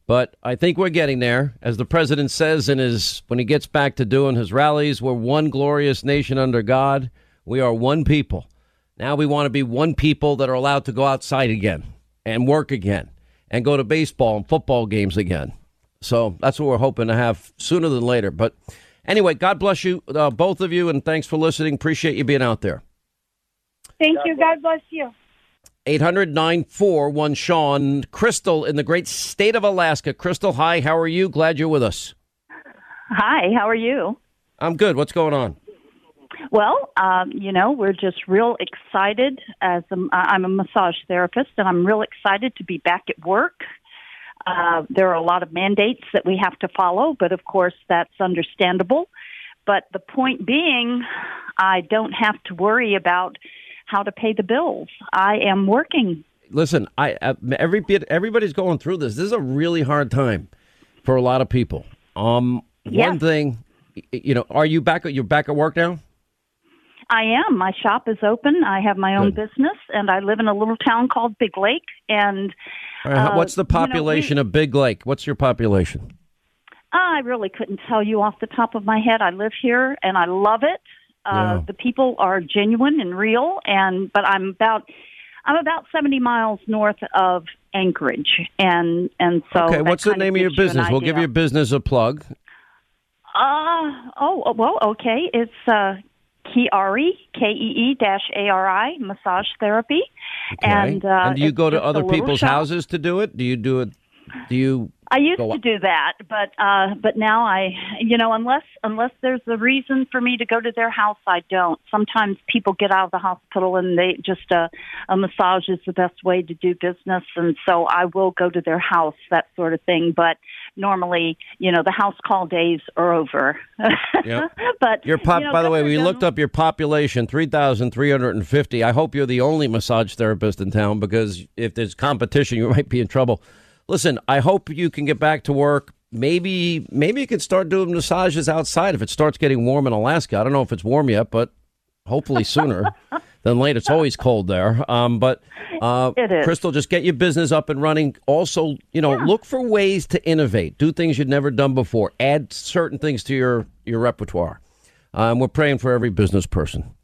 Speaker 1: But I think we're getting there. As the president says in his when he gets back to doing his rallies, we're one glorious nation under God. We are one people. Now we want to be one people that are allowed to go outside again and work again and go to baseball and football games again. So that's what we're hoping to have sooner than later. But anyway, God bless you, uh, both of you, and thanks for listening. Appreciate you being out there.
Speaker 19: Thank you. God bless you.
Speaker 1: 800 941 Sean. Crystal in the great state of Alaska. Crystal, hi, how are you? Glad you're with us.
Speaker 20: Hi, how are you?
Speaker 1: I'm good. What's going on?
Speaker 20: Well, um, you know, we're just real excited. As a, I'm a massage therapist, and I'm real excited to be back at work. Uh, there are a lot of mandates that we have to follow, but of course, that's understandable. But the point being, I don't have to worry about how to pay the bills. I am working.
Speaker 1: Listen, I uh, every bit everybody's going through this. This is a really hard time for a lot of people. Um,
Speaker 20: Yes.
Speaker 1: one thing, you know, are you back? You're back at work now.
Speaker 20: I am. My shop is open. I have my own business, and I live in a little town called Big Lake. And uh,
Speaker 1: what's the
Speaker 20: you know, we-
Speaker 1: population of Big Lake? What's your population?
Speaker 20: I really couldn't tell you off the top of my head. I live here and I love it. Uh,
Speaker 1: Yeah.
Speaker 20: The people are genuine and real, and but I'm about I'm about 70 miles north of Anchorage, and and so
Speaker 1: okay, what's the name of your
Speaker 20: gives you
Speaker 1: business? We'll give your business a plug.
Speaker 20: Uh oh well okay it's uh Kiari K E E dash A R I massage therapy
Speaker 1: Okay.
Speaker 20: and uh
Speaker 1: and do you go to other people's
Speaker 20: shop.
Speaker 1: houses to do it? Do you do it? Do you
Speaker 20: I used to do that, but uh but now I you know unless unless there's a reason for me to go to their house, I don't. Sometimes people get out of the hospital and they just uh, a massage is the best way to do business, and so I will go to their house, that sort of thing. But normally, you know, the house call days are over.
Speaker 1: Yep.
Speaker 20: but
Speaker 1: Your pop,
Speaker 20: you know,
Speaker 1: by the way, we looked up your population, 3,350. I hope you're the only massage therapist in town because if there's competition, you might be in trouble. Listen, I hope you can get back to work. Maybe maybe you can start doing massages outside if it starts getting warm in Alaska. I don't know if it's warm yet, but hopefully sooner than late. It's always cold there. Um, but uh. Crystal, just get your business up and running. Also, you know, look for ways to innovate. Do things you've never done before. Add certain things to your your repertoire. Um, we're praying for every business person.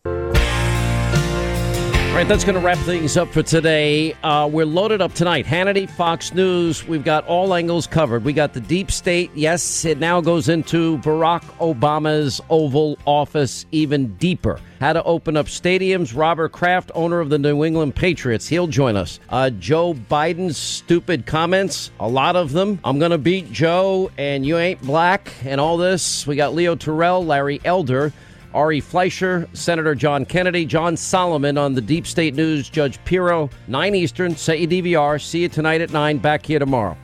Speaker 1: All right, that's going to wrap things up for today. Uh, we're loaded up tonight. Hannity, Fox News. We've got all angles covered. We got the deep state. Yes, it now goes into Barack Obama's Oval Office even deeper. How to open up stadiums. Robert Kraft, owner of the New England Patriots, he'll join us. Uh, Joe Biden's stupid comments, a lot of them. I'm going to beat Joe, and you ain't black, and all this. We got Leo Terrell, Larry Elder. Ari Fleischer, Senator John Kennedy, John Solomon on the Deep State News, Judge Pirro, 9 Eastern, set your DVR. See you tonight at 9, back here tomorrow.